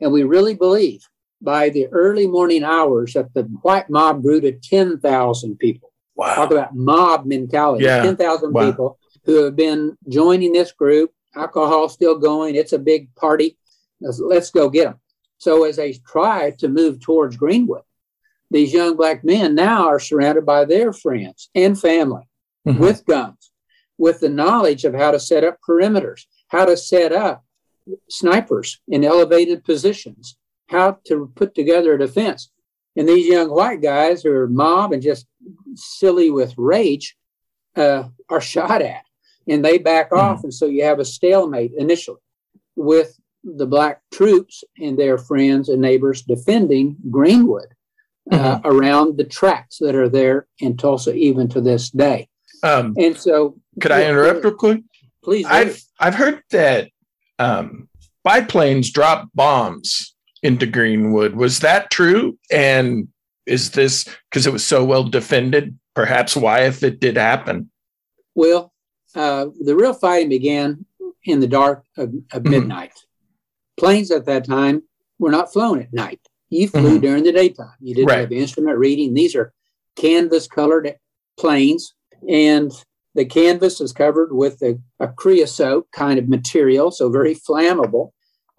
And we really believe by the early morning hours that the white mob grew to 10,000 people. Wow. Talk about mob mentality. Yeah. 10,000 wow. people who have been joining this group. Alcohol still going. It's a big party. Let's, let's go get them. So as they try to move towards Greenwood, these young black men now are surrounded by their friends and family mm-hmm. with guns with the knowledge of how to set up perimeters, how to set up snipers in elevated positions, how to put together a defense. And these young white guys who are mob and just silly with rage uh, are shot at and they back mm-hmm. off. And so you have a stalemate initially with the black troops and their friends and neighbors defending Greenwood uh, mm-hmm. around the tracks that are there in Tulsa even to this day. Um, and so could I interrupt real quick? Please. I've I've heard that um, biplanes drop bombs into Greenwood. Was that true? And is this because it was so well defended? Perhaps why, if it did happen? Well, uh, the real fighting began in the dark of, of mm-hmm. midnight. Mm-hmm. Planes at that time were not flown at night. You flew mm-hmm. during the daytime. You didn't right. have instrument reading. These are canvas colored planes, and the canvas is covered with a, a creosote kind of material, so very flammable.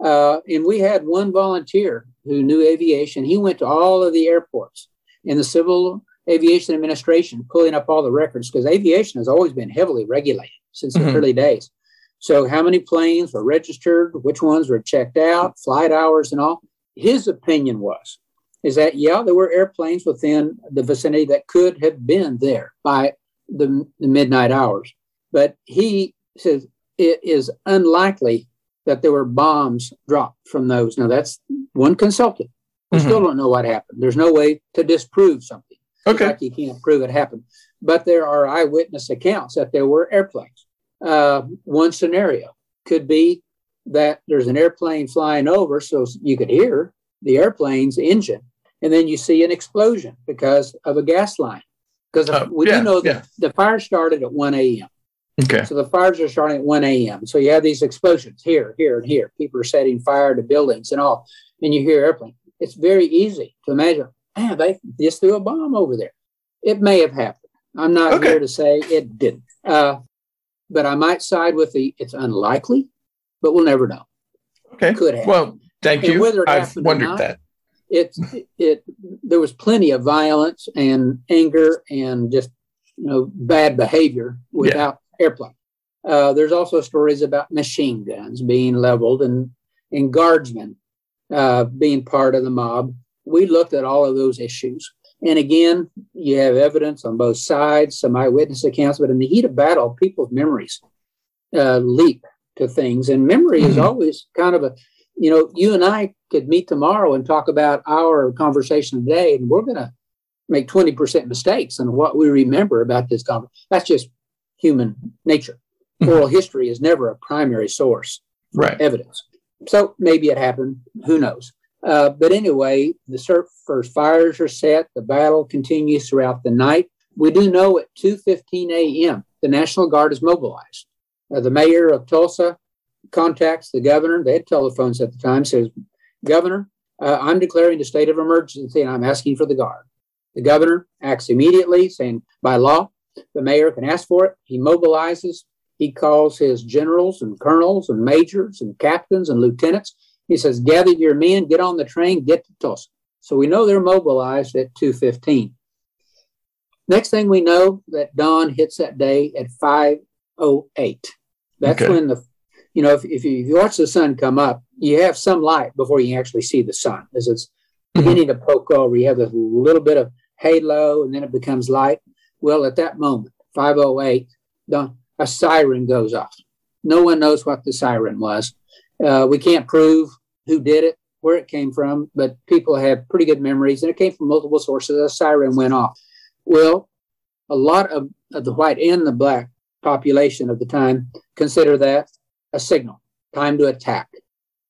Uh, and we had one volunteer who knew aviation. He went to all of the airports in the Civil Aviation Administration, pulling up all the records because aviation has always been heavily regulated since mm-hmm. the early days. So, how many planes were registered? Which ones were checked out? Flight hours and all. His opinion was is that yeah, there were airplanes within the vicinity that could have been there by the, the midnight hours. But he says it is unlikely that there were bombs dropped from those. Now, that's one consultant. We mm-hmm. still don't know what happened. There's no way to disprove something. Okay. Like you can't prove it happened. But there are eyewitness accounts that there were airplanes. Uh, one scenario could be that there's an airplane flying over, so you could hear the airplane's engine, and then you see an explosion because of a gas line. Because uh, we yeah, do know that yeah. the fire started at 1 a.m. Okay. So the fires are starting at 1 a.m. So you have these explosions here, here, and here. People are setting fire to buildings and all, and you hear airplane. It's very easy to imagine. Man, they just threw a bomb over there. It may have happened. I'm not Okay. here to say it didn't. Uh, but I might side with the it's unlikely, but we'll never know. Okay. Could happen. Well, thank And you. I've wondered not, that. it it there was plenty of violence and anger and just you know bad behavior without airplane. Uh, there's also stories about machine guns being leveled and and guardsmen uh, being part of the mob. We looked at all of those issues, and again, you have evidence on both sides, some eyewitness accounts, but in the heat of battle, people's memories uh, leap to things, and memory is Mhm. always kind of a you know, you and I could meet tomorrow and talk about our conversation today, and we're going to make 20% mistakes in what we remember about this conversation. That's just human nature. Mhm. Oral history is never a primary source for Right. evidence. So maybe it happened. Who knows? Uh, but anyway, the first fires are set. The battle continues throughout the night. We do know at 2:15 a.m. the National Guard is mobilized. Uh, the mayor of Tulsa contacts the governor. They had telephones at the time. Says, "Governor, uh, I'm declaring a state of emergency, and I'm asking for the guard." The governor acts immediately, saying, "By law, the mayor can ask for it." He mobilizes. He calls his generals and colonels and majors and captains and lieutenants. He says, "Gather your men, get on the train, get to Tulsa." So we know they're mobilized at 2:15. Next thing we know, that dawn hits that day at 5:08. That's Okay. when the, you know, if, if, you, if you watch the sun come up, you have some light before you actually see the sun, as it's Mhm. beginning to poke over. You have this little bit of halo, and then it becomes light. Well, at that moment, 5:08, dawn, a siren goes off. No one knows what the siren was. Uh, we can't prove who did it, where it came from, but people have pretty good memories, and it came from multiple sources. A siren went off. Well, a lot of, of the white and the black population of the time consider that a signal, time to attack.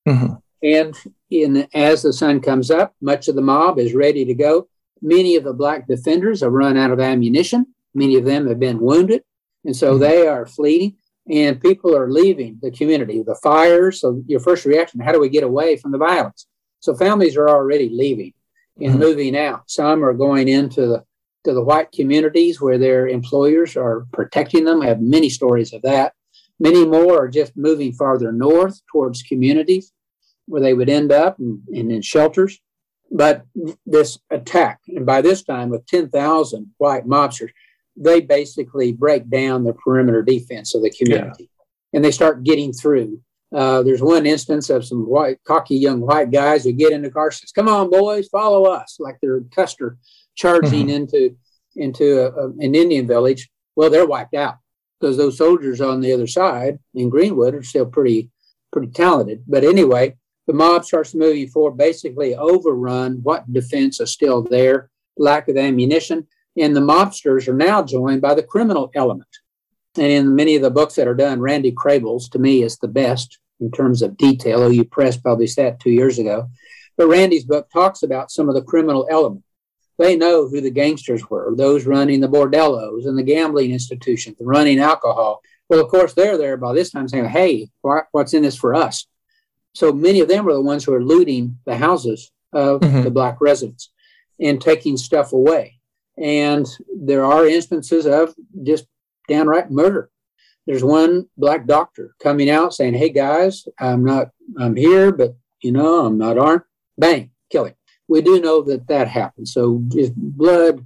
Mhm. And in as the sun comes up, much of the mob is ready to go. Many of the black defenders have run out of ammunition. Many of them have been wounded, and so Mhm. they are fleeing. And people are leaving the community. The fires. So your first reaction: How do we get away from the violence? So families are already leaving and Mhm. moving out. Some are going into the to the white communities where their employers are protecting them. I have many stories of that. Many more are just moving farther north towards communities where they would end up and, and in shelters. But this attack, and by this time with 10,000 white mobsters, they basically break down the perimeter defense of the community and they start getting through. Uh, there's one instance of some white, cocky young white guys who get in the car, says, "Come on, boys, follow us!" Like they're Custer charging into into a, a- an Indian village. Well, they're wiped out because those soldiers on the other side in Greenwood are still pretty pretty talented. But anyway, the mob starts moving forward, basically overrun what defense is still there, lack of ammunition, and the mobsters are now joined by the criminal element. And in many of the books that are done, Randy Krehbiel's to me is the best in terms of detail. OU Press published that two years ago. But Randy's book talks about some of the criminal element. They know who the gangsters were, those running the bordellos and the gambling institutions, the running alcohol. Well, of course, they're there by this time saying, hey, what's in this for us? So many of them are the ones who are looting the houses of Mhm. the black residents and taking stuff away. And there are instances of just downright murder. There's one black doctor coming out saying, "Hey guys, I'm not, I'm here, but you know, I'm not armed." Bang, killing. We do know that that happened. So just blood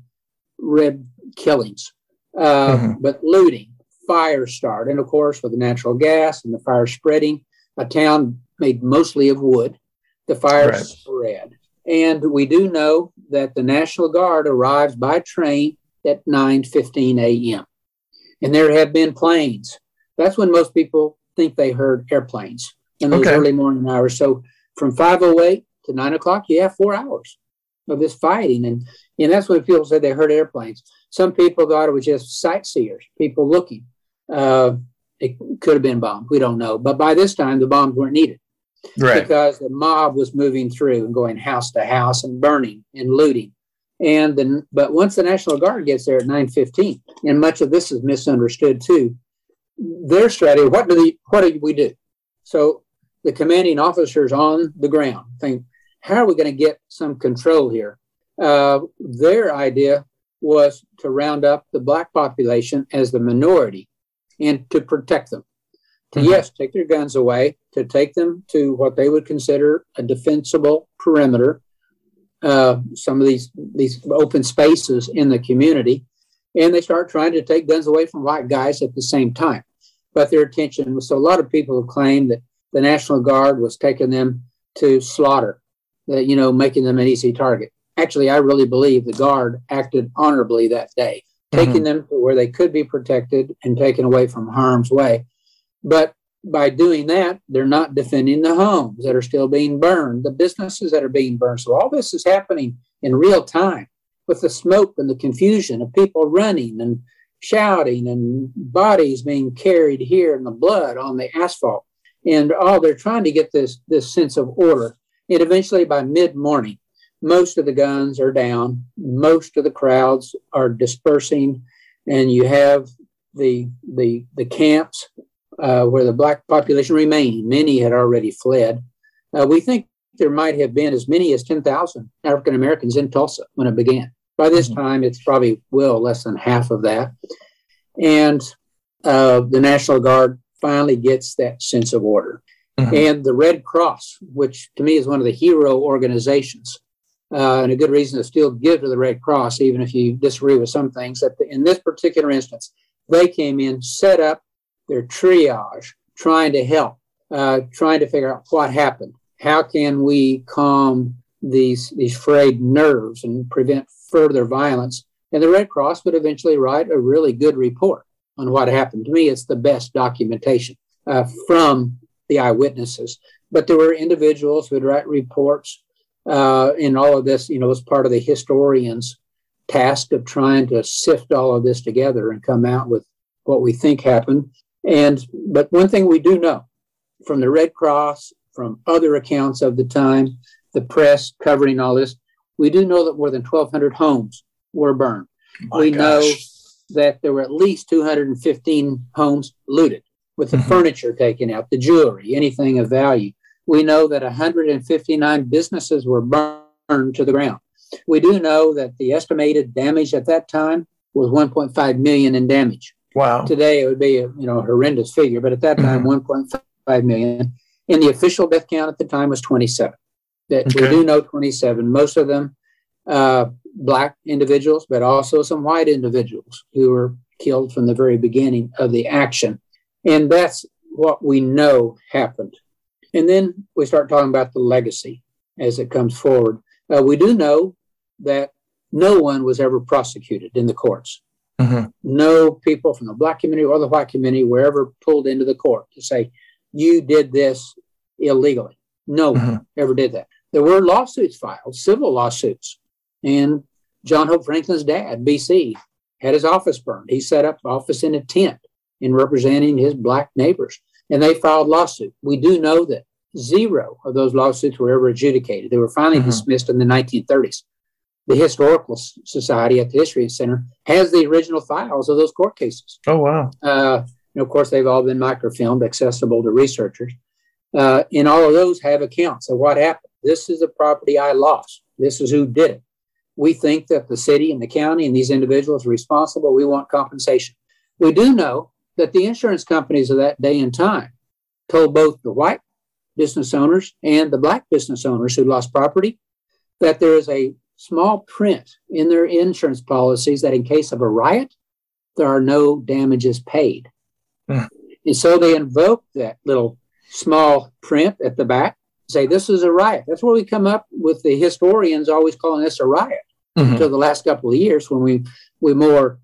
red killings, uh, Mhm. but looting, fire start, and of course with the natural gas and the fire spreading, a town made mostly of wood, the fire Right. spread. And we do know that the National Guard arrives by train at 9:15 a.m. And there have been planes. That's when most people think they heard airplanes in those Okay. early morning hours. So from 5:08 to 9 o'clock, you have four hours of this fighting, and and that's when people said they heard airplanes. Some people thought it was just sightseers, people looking. Uh, it could have been bombs. We don't know. But by this time, the bombs weren't needed Right. because the mob was moving through and going house to house and burning and looting. And then, but once the National Guard gets there at 9:15, and much of this is misunderstood too, their strategy, what do the what do we do? So the commanding officers on the ground think, how are we going to get some control here? Uh, their idea was to round up the black population as the minority and to protect them. To, mm-hmm. yes, take their guns away, to take them to what they would consider a defensible perimeter, uh, some of these, these open spaces in the community. And they start trying to take guns away from white guys at the same time. But their attention was so a lot of people have claimed that the National Guard was taking them to slaughter, that, you know, making them an easy target actually, I really believe the guard acted honorably that day, mm-hmm. taking them to where they could be protected and taken away from harm's way. But by doing that, they're not defending the homes that are still being burned, the businesses that are being burned. So all this is happening in real time with the smoke and the confusion of people running and shouting and bodies being carried here and the blood on the asphalt. And all they're trying to get this this sense of order. And eventually by mid-morning, most of the guns are down, most of the crowds are dispersing, and you have the the the camps uh, where the black population remained. Many had already fled. Uh, we think there might have been as many as ten thousand African Americans in Tulsa when it began. By this mm-hmm. time, it's probably well less than half of that, and uh, the National Guard finally gets that sense of order. Mm-hmm. And the Red Cross, which to me is one of the hero organizations, uh, and a good reason to still give to the Red Cross, even if you disagree with some things. That in this particular instance, they came in, set up their triage, trying to help, uh, trying to figure out what happened. How can we calm these these frayed nerves and prevent further violence? And the Red Cross would eventually write a really good report on what happened. To me, it's the best documentation uh, from the eyewitnesses. But there were individuals who would write reports uh, in all of this, you know, was part of the historian's task of trying to sift all of this together and come out with what we think happened. And but one thing we do know from the Red Cross, from other accounts of the time, the press covering all this, we do know that more than 1,200 homes were burned. We gosh. know that there were at least 215 homes looted with the mm-hmm. furniture taken out, the jewelry, anything of value we know that 159 businesses were burned to the ground. We do know that the estimated damage at that time was 1.5 million in damage. Wow. Today it would be a you know horrendous figure, but at that time mm-hmm. 1.5 million. And the official death count at the time was 27. That okay. we do know 27. Most of them uh, black individuals, but also some white individuals who were killed from the very beginning of the action. And that's what we know happened. And then we start talking about the legacy as it comes forward. Uh, we do know that no one was ever prosecuted in the courts. Mm-hmm. No people from the black community or the white community were ever pulled into the court to say, you did this illegally. No mm-hmm. one ever did that. There were lawsuits filed, civil lawsuits. And John Hope Franklin's dad, BC, had his office burned. He set up office in a tent in representing his black neighbors and they filed lawsuit. We do know that zero of those lawsuits were ever adjudicated. They were finally mm-hmm. dismissed in the 1930s. The Historical Society at the History Center has the original files of those court cases. Oh, wow. Uh, and of course, they've all been microfilmed, accessible to researchers. Uh, and all of those have accounts of what happened. This is the property I lost. This is who did it. We think that the city and the county and these individuals are responsible. We want compensation. We do know that the insurance companies of that day and time told both the white business owners and the black business owners who lost property that there is a small print in their insurance policies that in case of a riot, there are no damages paid. Mm. And so they invoke that little small print at the back, say this is a riot. That's where we come up with the historians always calling this a riot mm-hmm. until the last couple of years when we we more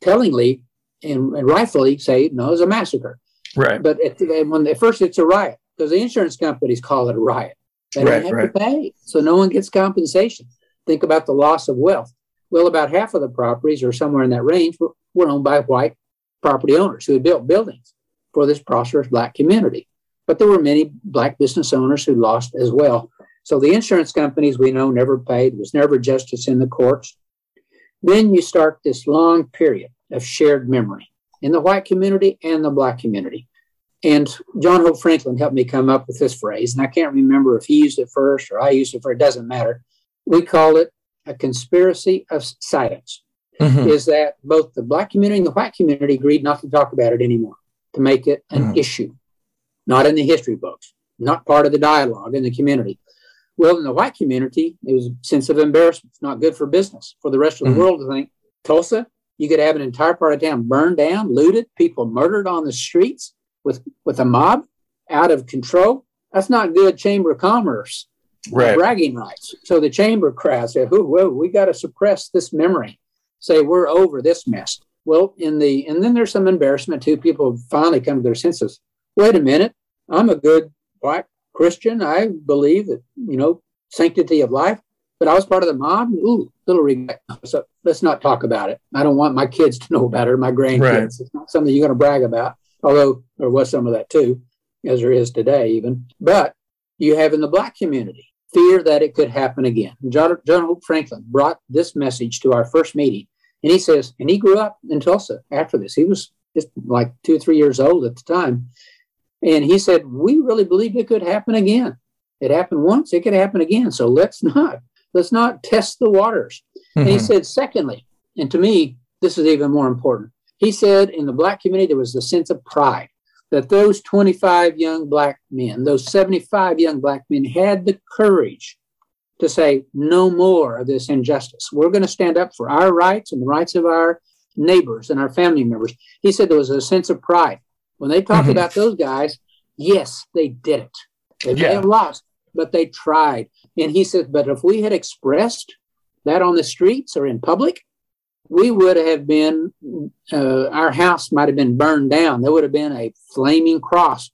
tellingly and, and rightfully say no, it's a massacre. Right. But at, when at first it's a riot because the insurance companies call it a riot. They right, don't have right. to pay, so no one gets compensation. Think about the loss of wealth. Well, about half of the properties, or somewhere in that range, were, owned by white property owners who had built buildings for this prosperous black community. But there were many black business owners who lost as well. So the insurance companies we know never paid. There was never justice in the courts. Then you start this long period of shared memory. in the white community and the black community. And John Hope Franklin helped me come up with this phrase, and I can't remember if he used it first or I used it first. It doesn't matter. We call it a conspiracy of silence. Mm-hmm. Is that both the black community and the white community agreed not to talk about it anymore, to make it an mm-hmm. issue, not in the history books, not part of the dialogue in the community. Well, in the white community, it was a sense of embarrassment. It's not good for business for the rest of the mm-hmm. world to think Tulsa, you could have an entire part of town burned down, looted, people murdered on the streets with, with a mob out of control. That's not good chamber of commerce right. bragging rights. So the chamber crowd said, whoa, whoa we got to suppress this memory. Say we're over this mess. Well, in the and then there's some embarrassment too. People finally come to their senses. Wait a minute, I'm a good black Christian. I believe that you know sanctity of life but I was part of the mob. Ooh, little regret. So let's not talk about it. I don't want my kids to know about it or my grandkids. Right. It's not something you're going to brag about, although there was some of that too, as there is today, even. But you have in the black community fear that it could happen again. John, John Hope Franklin brought this message to our first meeting. And he says, and he grew up in Tulsa after this. He was just like two or three years old at the time. And he said, We really believe it could happen again. It happened once, it could happen again. So let's not Let's not test the waters. Mm-hmm. And he mm-hmm. said, secondly, and to me, this is even more important. He said in the black community, there was a sense of pride that those 25 young black men, those 75 young black men had the courage to say, no more of this injustice. We're going to stand up for our rights and the rights of our neighbors and our family members. He said there was a sense of pride. When they talked mm-hmm. about those guys, yes, they did it. They yeah. may have lost, but they tried. And he said, but if we had expressed that on the streets or in public, we would have been, uh, our house might have been burned down. There would have been a flaming cross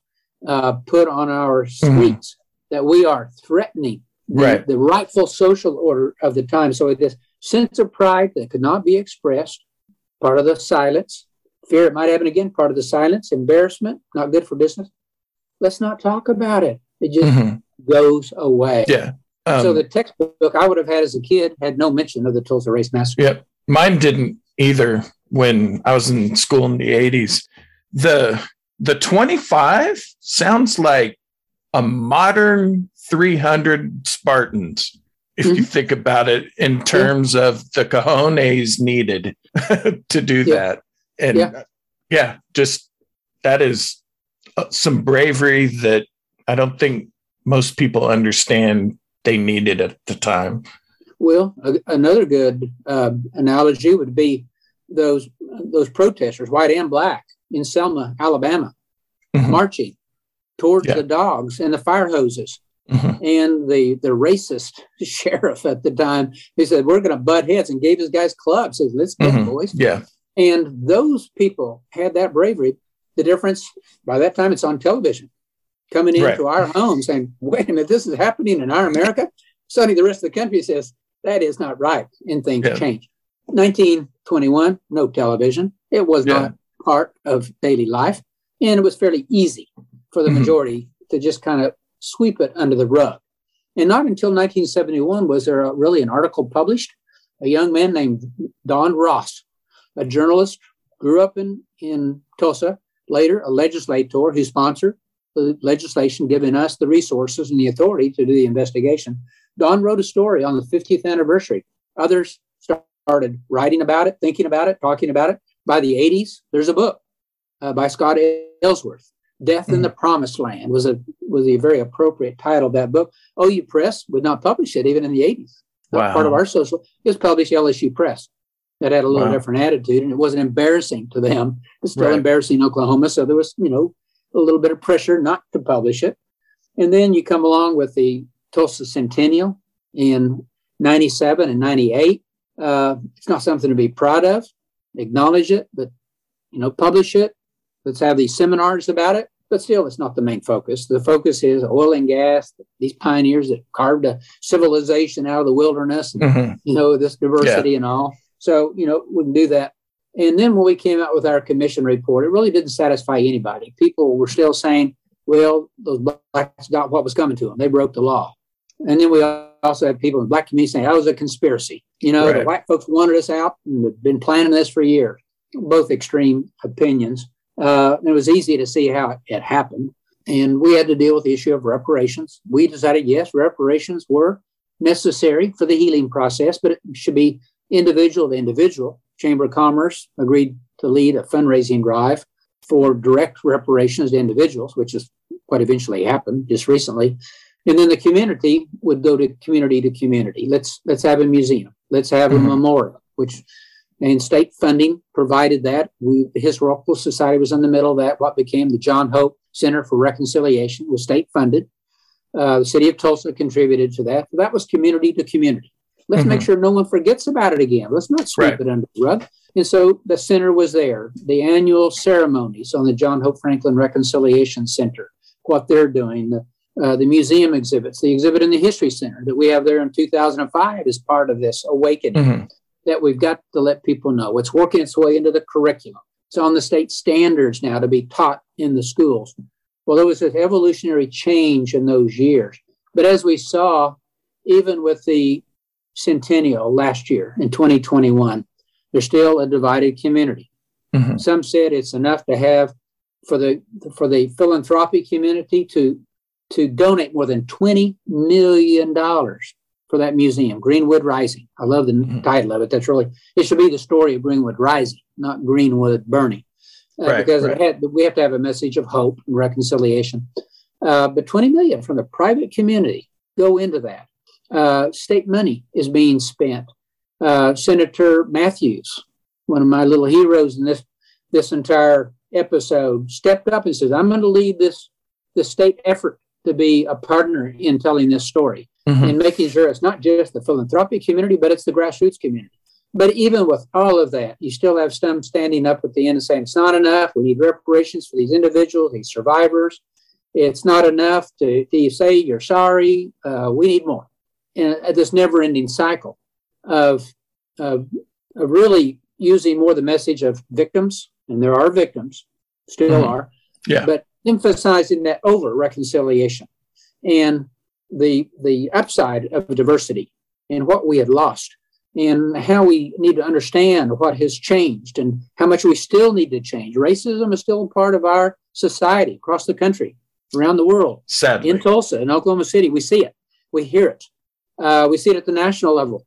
uh, put on our mm-hmm. streets mm-hmm. that we are threatening the, right. the rightful social order of the time. So this sense of pride that could not be expressed, part of the silence, fear it might happen again, part of the silence, embarrassment, not good for business. Let's not talk about it. It just mm-hmm. goes away. Yeah. Um, so the textbook I would have had as a kid had no mention of the Tulsa Race Massacre. Yep, mine didn't either. When I was in school in the '80s, the the 25 sounds like a modern 300 Spartans. If mm-hmm. you think about it in terms yeah. of the cojones needed to do yeah. that, and yeah. yeah, just that is uh, some bravery that I don't think most people understand they needed at the time. Well, a, another good uh, analogy would be those those protesters, white and black, in Selma, Alabama, mm-hmm. marching towards yeah. the dogs and the fire hoses. Mm-hmm. And the the racist sheriff at the time, he said, "We're going to butt heads," and gave his guys clubs. Says, "Let's go, mm-hmm. boys." Yeah. And those people had that bravery. The difference by that time, it's on television coming into right. our home saying, wait a minute, this is happening in our America. Suddenly the rest of the country says, that is not right. And things yeah. change. 1921, no television. It was yeah. not part of daily life. And it was fairly easy for the mm-hmm. majority to just kind of sweep it under the rug. And not until 1971 was there a, really an article published. A young man named Don Ross, a journalist, grew up in, in Tulsa, later a legislator who sponsored the legislation giving us the resources and the authority to do the investigation. Don wrote a story on the 50th anniversary. Others started writing about it, thinking about it, talking about it. By the 80s, there's a book uh, by Scott Ellsworth. Death mm-hmm. in the Promised Land was a was a very appropriate title of that book. OU Press would not publish it even in the 80s. Wow. Part of our social it was published LSU Press. That had a little wow. different attitude, and it wasn't embarrassing to them. It's still right. embarrassing in Oklahoma. So there was, you know, a little bit of pressure not to publish it. And then you come along with the Tulsa Centennial in 97 and 98. Uh, it's not something to be proud of. Acknowledge it, but you know, publish it. Let's have these seminars about it. But still, it's not the main focus. The focus is oil and gas. These pioneers that carved a civilization out of the wilderness. And, mm-hmm. You know, this diversity yeah. and all. So you know, we can do that and then when we came out with our commission report, it really didn't satisfy anybody. People were still saying, well, those blacks got what was coming to them. They broke the law. And then we also had people in the black community saying that was a conspiracy. You know, right. the white folks wanted us out and have been planning this for years. both extreme opinions. Uh, it was easy to see how it happened. And we had to deal with the issue of reparations. We decided, yes, reparations were necessary for the healing process, but it should be individual to individual. Chamber of Commerce agreed to lead a fundraising drive for direct reparations to individuals, which is what eventually happened just recently. And then the community would go to community to community. Let's let's have a museum. Let's have mm-hmm. a memorial, which and state funding provided that. We, the Historical Society was in the middle of that. What became the John Hope Center for Reconciliation was state funded. Uh, the city of Tulsa contributed to that. that was community to community. Let's mm-hmm. make sure no one forgets about it again. Let's not sweep right. it under the rug. And so the center was there. The annual ceremonies on the John Hope Franklin Reconciliation Center, what they're doing, the, uh, the museum exhibits, the exhibit in the History Center that we have there in 2005 is part of this awakening mm-hmm. that we've got to let people know. It's working its way into the curriculum. It's on the state standards now to be taught in the schools. Well, there was an evolutionary change in those years. But as we saw, even with the centennial last year in 2021, there's still a divided community. Mm-hmm. Some said it's enough to have for the for the philanthropic community to to donate more than 20 million dollars for that museum, Greenwood Rising. I love the mm-hmm. title of it. That's really it should be the story of Greenwood Rising, not Greenwood burning, uh, right, because right. Had, we have to have a message of hope and reconciliation. Uh, but 20 million from the private community go into that. Uh, state money is being spent. Uh, Senator Matthews, one of my little heroes in this this entire episode, stepped up and says, "I'm going to lead this this state effort to be a partner in telling this story mm-hmm. and making sure it's not just the philanthropic community, but it's the grassroots community." But even with all of that, you still have some standing up at the end and saying it's not enough. We need reparations for these individuals, these survivors. It's not enough to, to say you're sorry. Uh, we need more in this never ending cycle of, of, of, really using more the message of victims, and there are victims, still mm-hmm. are, yeah. but emphasizing that over reconciliation and the, the upside of diversity and what we had lost and how we need to understand what has changed and how much we still need to change. Racism is still a part of our society across the country, around the world. Sadly. In Tulsa, in Oklahoma City, we see it, we hear it. Uh, we see it at the national level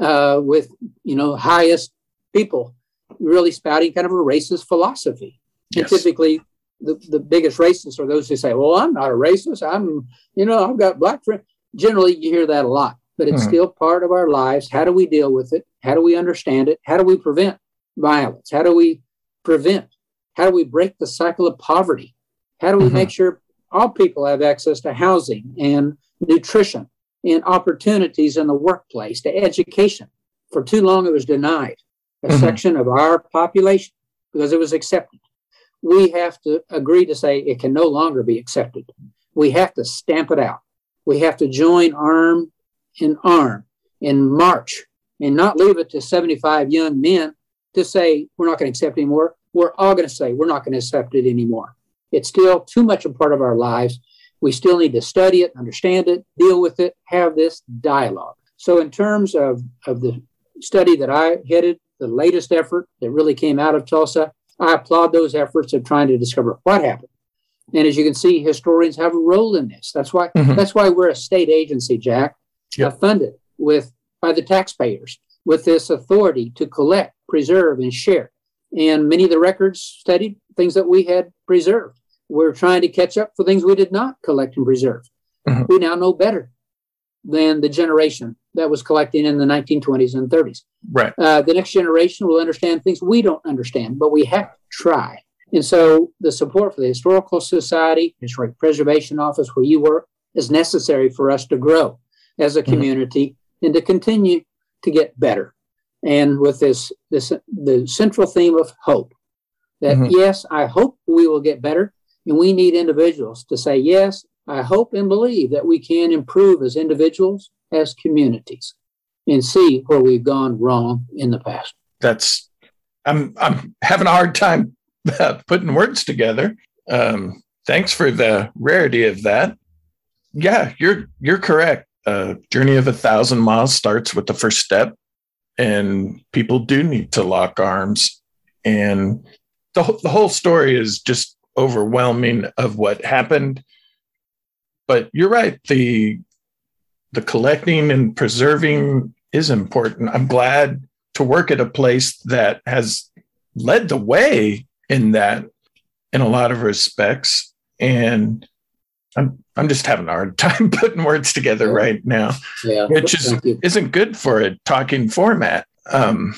uh, with you know highest people really spouting kind of a racist philosophy. Yes. And typically, the, the biggest racists are those who say, "Well, I'm not a racist. I'm you know I've got black friends." Generally, you hear that a lot, but it's mm-hmm. still part of our lives. How do we deal with it? How do we understand it? How do we prevent violence? How do we prevent? How do we break the cycle of poverty? How do we mm-hmm. make sure all people have access to housing and nutrition and opportunities in the workplace to education. For too long, it was denied a mm-hmm. section of our population because it was accepted. We have to agree to say it can no longer be accepted. We have to stamp it out. We have to join arm in arm in march and not leave it to 75 young men to say we're not going to accept anymore. We're all going to say we're not going to accept it anymore. It's still too much a part of our lives we still need to study it, understand it, deal with it, have this dialogue. So, in terms of, of the study that I headed, the latest effort that really came out of Tulsa, I applaud those efforts of trying to discover what happened. And as you can see, historians have a role in this. That's why mm-hmm. that's why we're a state agency, Jack, yep. uh, funded with by the taxpayers with this authority to collect, preserve, and share. And many of the records studied things that we had preserved. We're trying to catch up for things we did not collect and preserve. Mm-hmm. We now know better than the generation that was collecting in the 1920s and 30s. Right. Uh, the next generation will understand things we don't understand, but we have to try. And so the support for the Historical Society, Historic Preservation Office, where you work, is necessary for us to grow as a mm-hmm. community mm-hmm. and to continue to get better. And with this, this the central theme of hope, that mm-hmm. yes, I hope we will get better, and we need individuals to say, yes, I hope and believe that we can improve as individuals, as communities, and see where we've gone wrong in the past. That's, I'm, I'm having a hard time putting words together. Um, thanks for the rarity of that. Yeah, you're, you're correct. A journey of a thousand miles starts with the first step, and people do need to lock arms and the the whole story is just overwhelming of what happened. But you're right the the collecting and preserving is important. I'm glad to work at a place that has led the way in that in a lot of respects and I'm I'm just having a hard time putting words together yeah. right now, yeah. which is isn't good for a talking format. Um,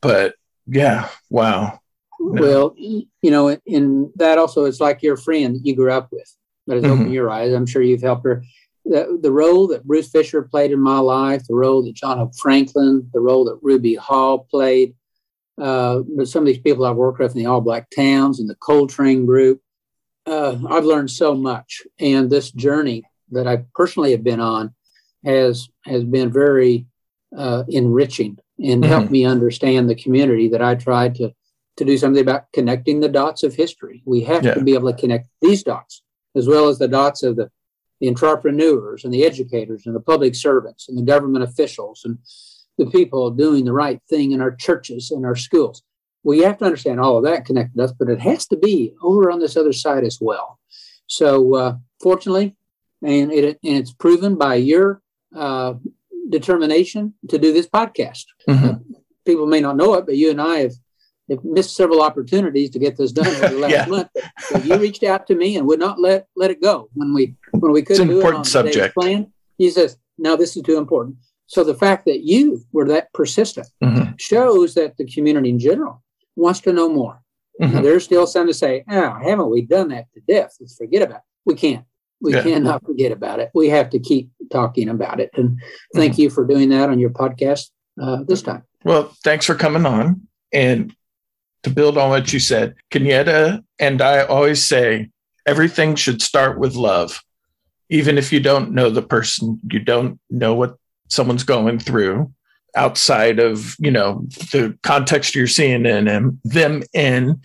but yeah, wow. No. Well, you know, and that also is like your friend you grew up with that has mm-hmm. opened your eyes. I'm sure you've helped her. The, the role that Bruce Fisher played in my life, the role that John Hope Franklin, the role that Ruby Hall played, uh, some of these people I've worked with in the All Black Towns and the Coltrane Group, uh, I've learned so much, and this journey that I personally have been on has has been very uh, enriching and mm-hmm. helped me understand the community that I tried to to do something about connecting the dots of history. We have yeah. to be able to connect these dots as well as the dots of the, the entrepreneurs and the educators and the public servants and the government officials and the people doing the right thing in our churches and our schools we have to understand all of that connected us, but it has to be over on this other side as well. So, uh, fortunately, and it and it's proven by your uh, determination to do this podcast. Mm-hmm. Uh, people may not know it, but you and I have, have missed several opportunities to get this done over the last yeah. month. So you reached out to me and would not let let it go when we when we couldn't do it on subject. plan. He says, "No, this is too important." So the fact that you were that persistent mm-hmm. shows that the community in general wants to know more. Mm-hmm. there's still some to say, oh, haven't we done that to death? Let's forget about it. We can't. We yeah. cannot forget about it. We have to keep talking about it. And thank mm-hmm. you for doing that on your podcast uh, this time. Well, thanks for coming on. And to build on what you said, Kenyetta and I always say everything should start with love. Even if you don't know the person, you don't know what someone's going through, outside of you know the context you're seeing in them in.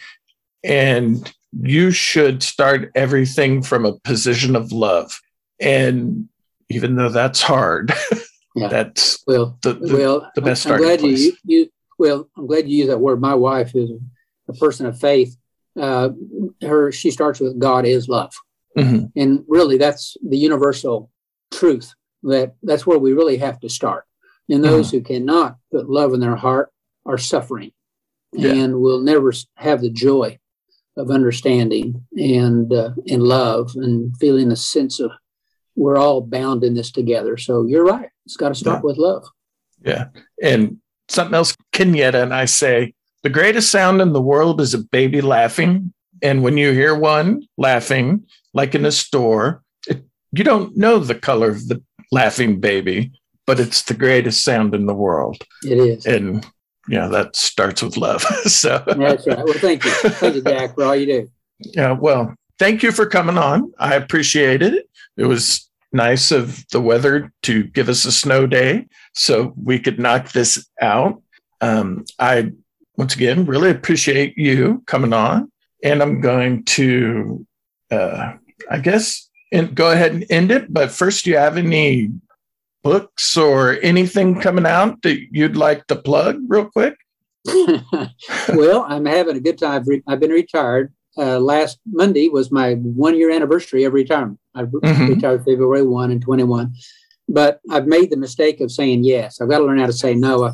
And you should start everything from a position of love. And even though that's hard yeah. that's well the, the, well the best I'm glad place. You, you well i'm glad you use that word. My wife is a person of faith. Uh, her she starts with god is love mm-hmm. and really that's the universal truth that that's where we really have to start and those mm-hmm. who cannot put love in their heart are suffering yeah. and will never have the joy of understanding and uh, and love and feeling a sense of we're all bound in this together. So you're right. It's got to start yeah. with love. Yeah. And something else Kenyetta and I say the greatest sound in the world is a baby laughing. And when you hear one laughing, like in a store, it, you don't know the color of the laughing baby, but it's the greatest sound in the world. It is. And yeah, that starts with love. so that's right. Well, thank you. Thank you, Jack, for all you do. Yeah. Well, thank you for coming on. I appreciate it. It was nice of the weather to give us a snow day so we could knock this out. Um, I, once again, really appreciate you coming on. And I'm going to, uh, I guess, and go ahead and end it. But first, do you have any books or anything coming out that you'd like to plug real quick? well, I'm having a good time. I've been retired. Uh, last Monday was my one year anniversary of retirement. I mm-hmm. retired February 1 and 21. But I've made the mistake of saying yes. I've got to learn how to say no.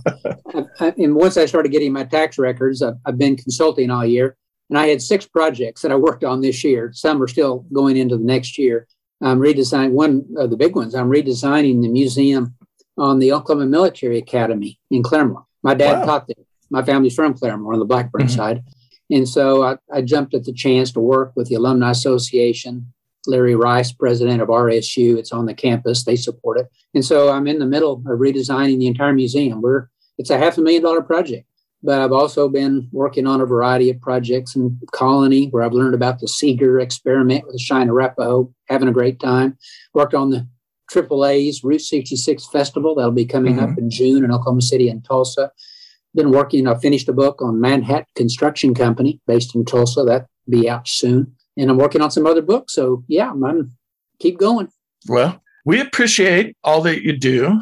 I, I, and once I started getting my tax records, I've, I've been consulting all year. And I had six projects that I worked on this year. Some are still going into the next year. I'm redesigning one of the big ones. I'm redesigning the museum on the Oklahoma Military Academy in Claremore. My dad wow. taught there. My family's from Claremore on the Blackburn mm-hmm. side. And so I, I, jumped at the chance to work with the Alumni Association. Larry Rice, president of RSU, it's on the campus. They support it. And so I'm in the middle of redesigning the entire museum. We're it's a half a million dollar project. But I've also been working on a variety of projects in Colony, where I've learned about the Seger experiment with the Cheyenne Arapaho, having a great time. Worked on the AAA's Route 66 Festival. That'll be coming mm-hmm. up in June in Oklahoma City and Tulsa. Been working, I finished a book on Manhattan Construction Company based in Tulsa. That'll be out soon. And I'm working on some other books. So yeah, I'm keep going. Well, we appreciate all that you do.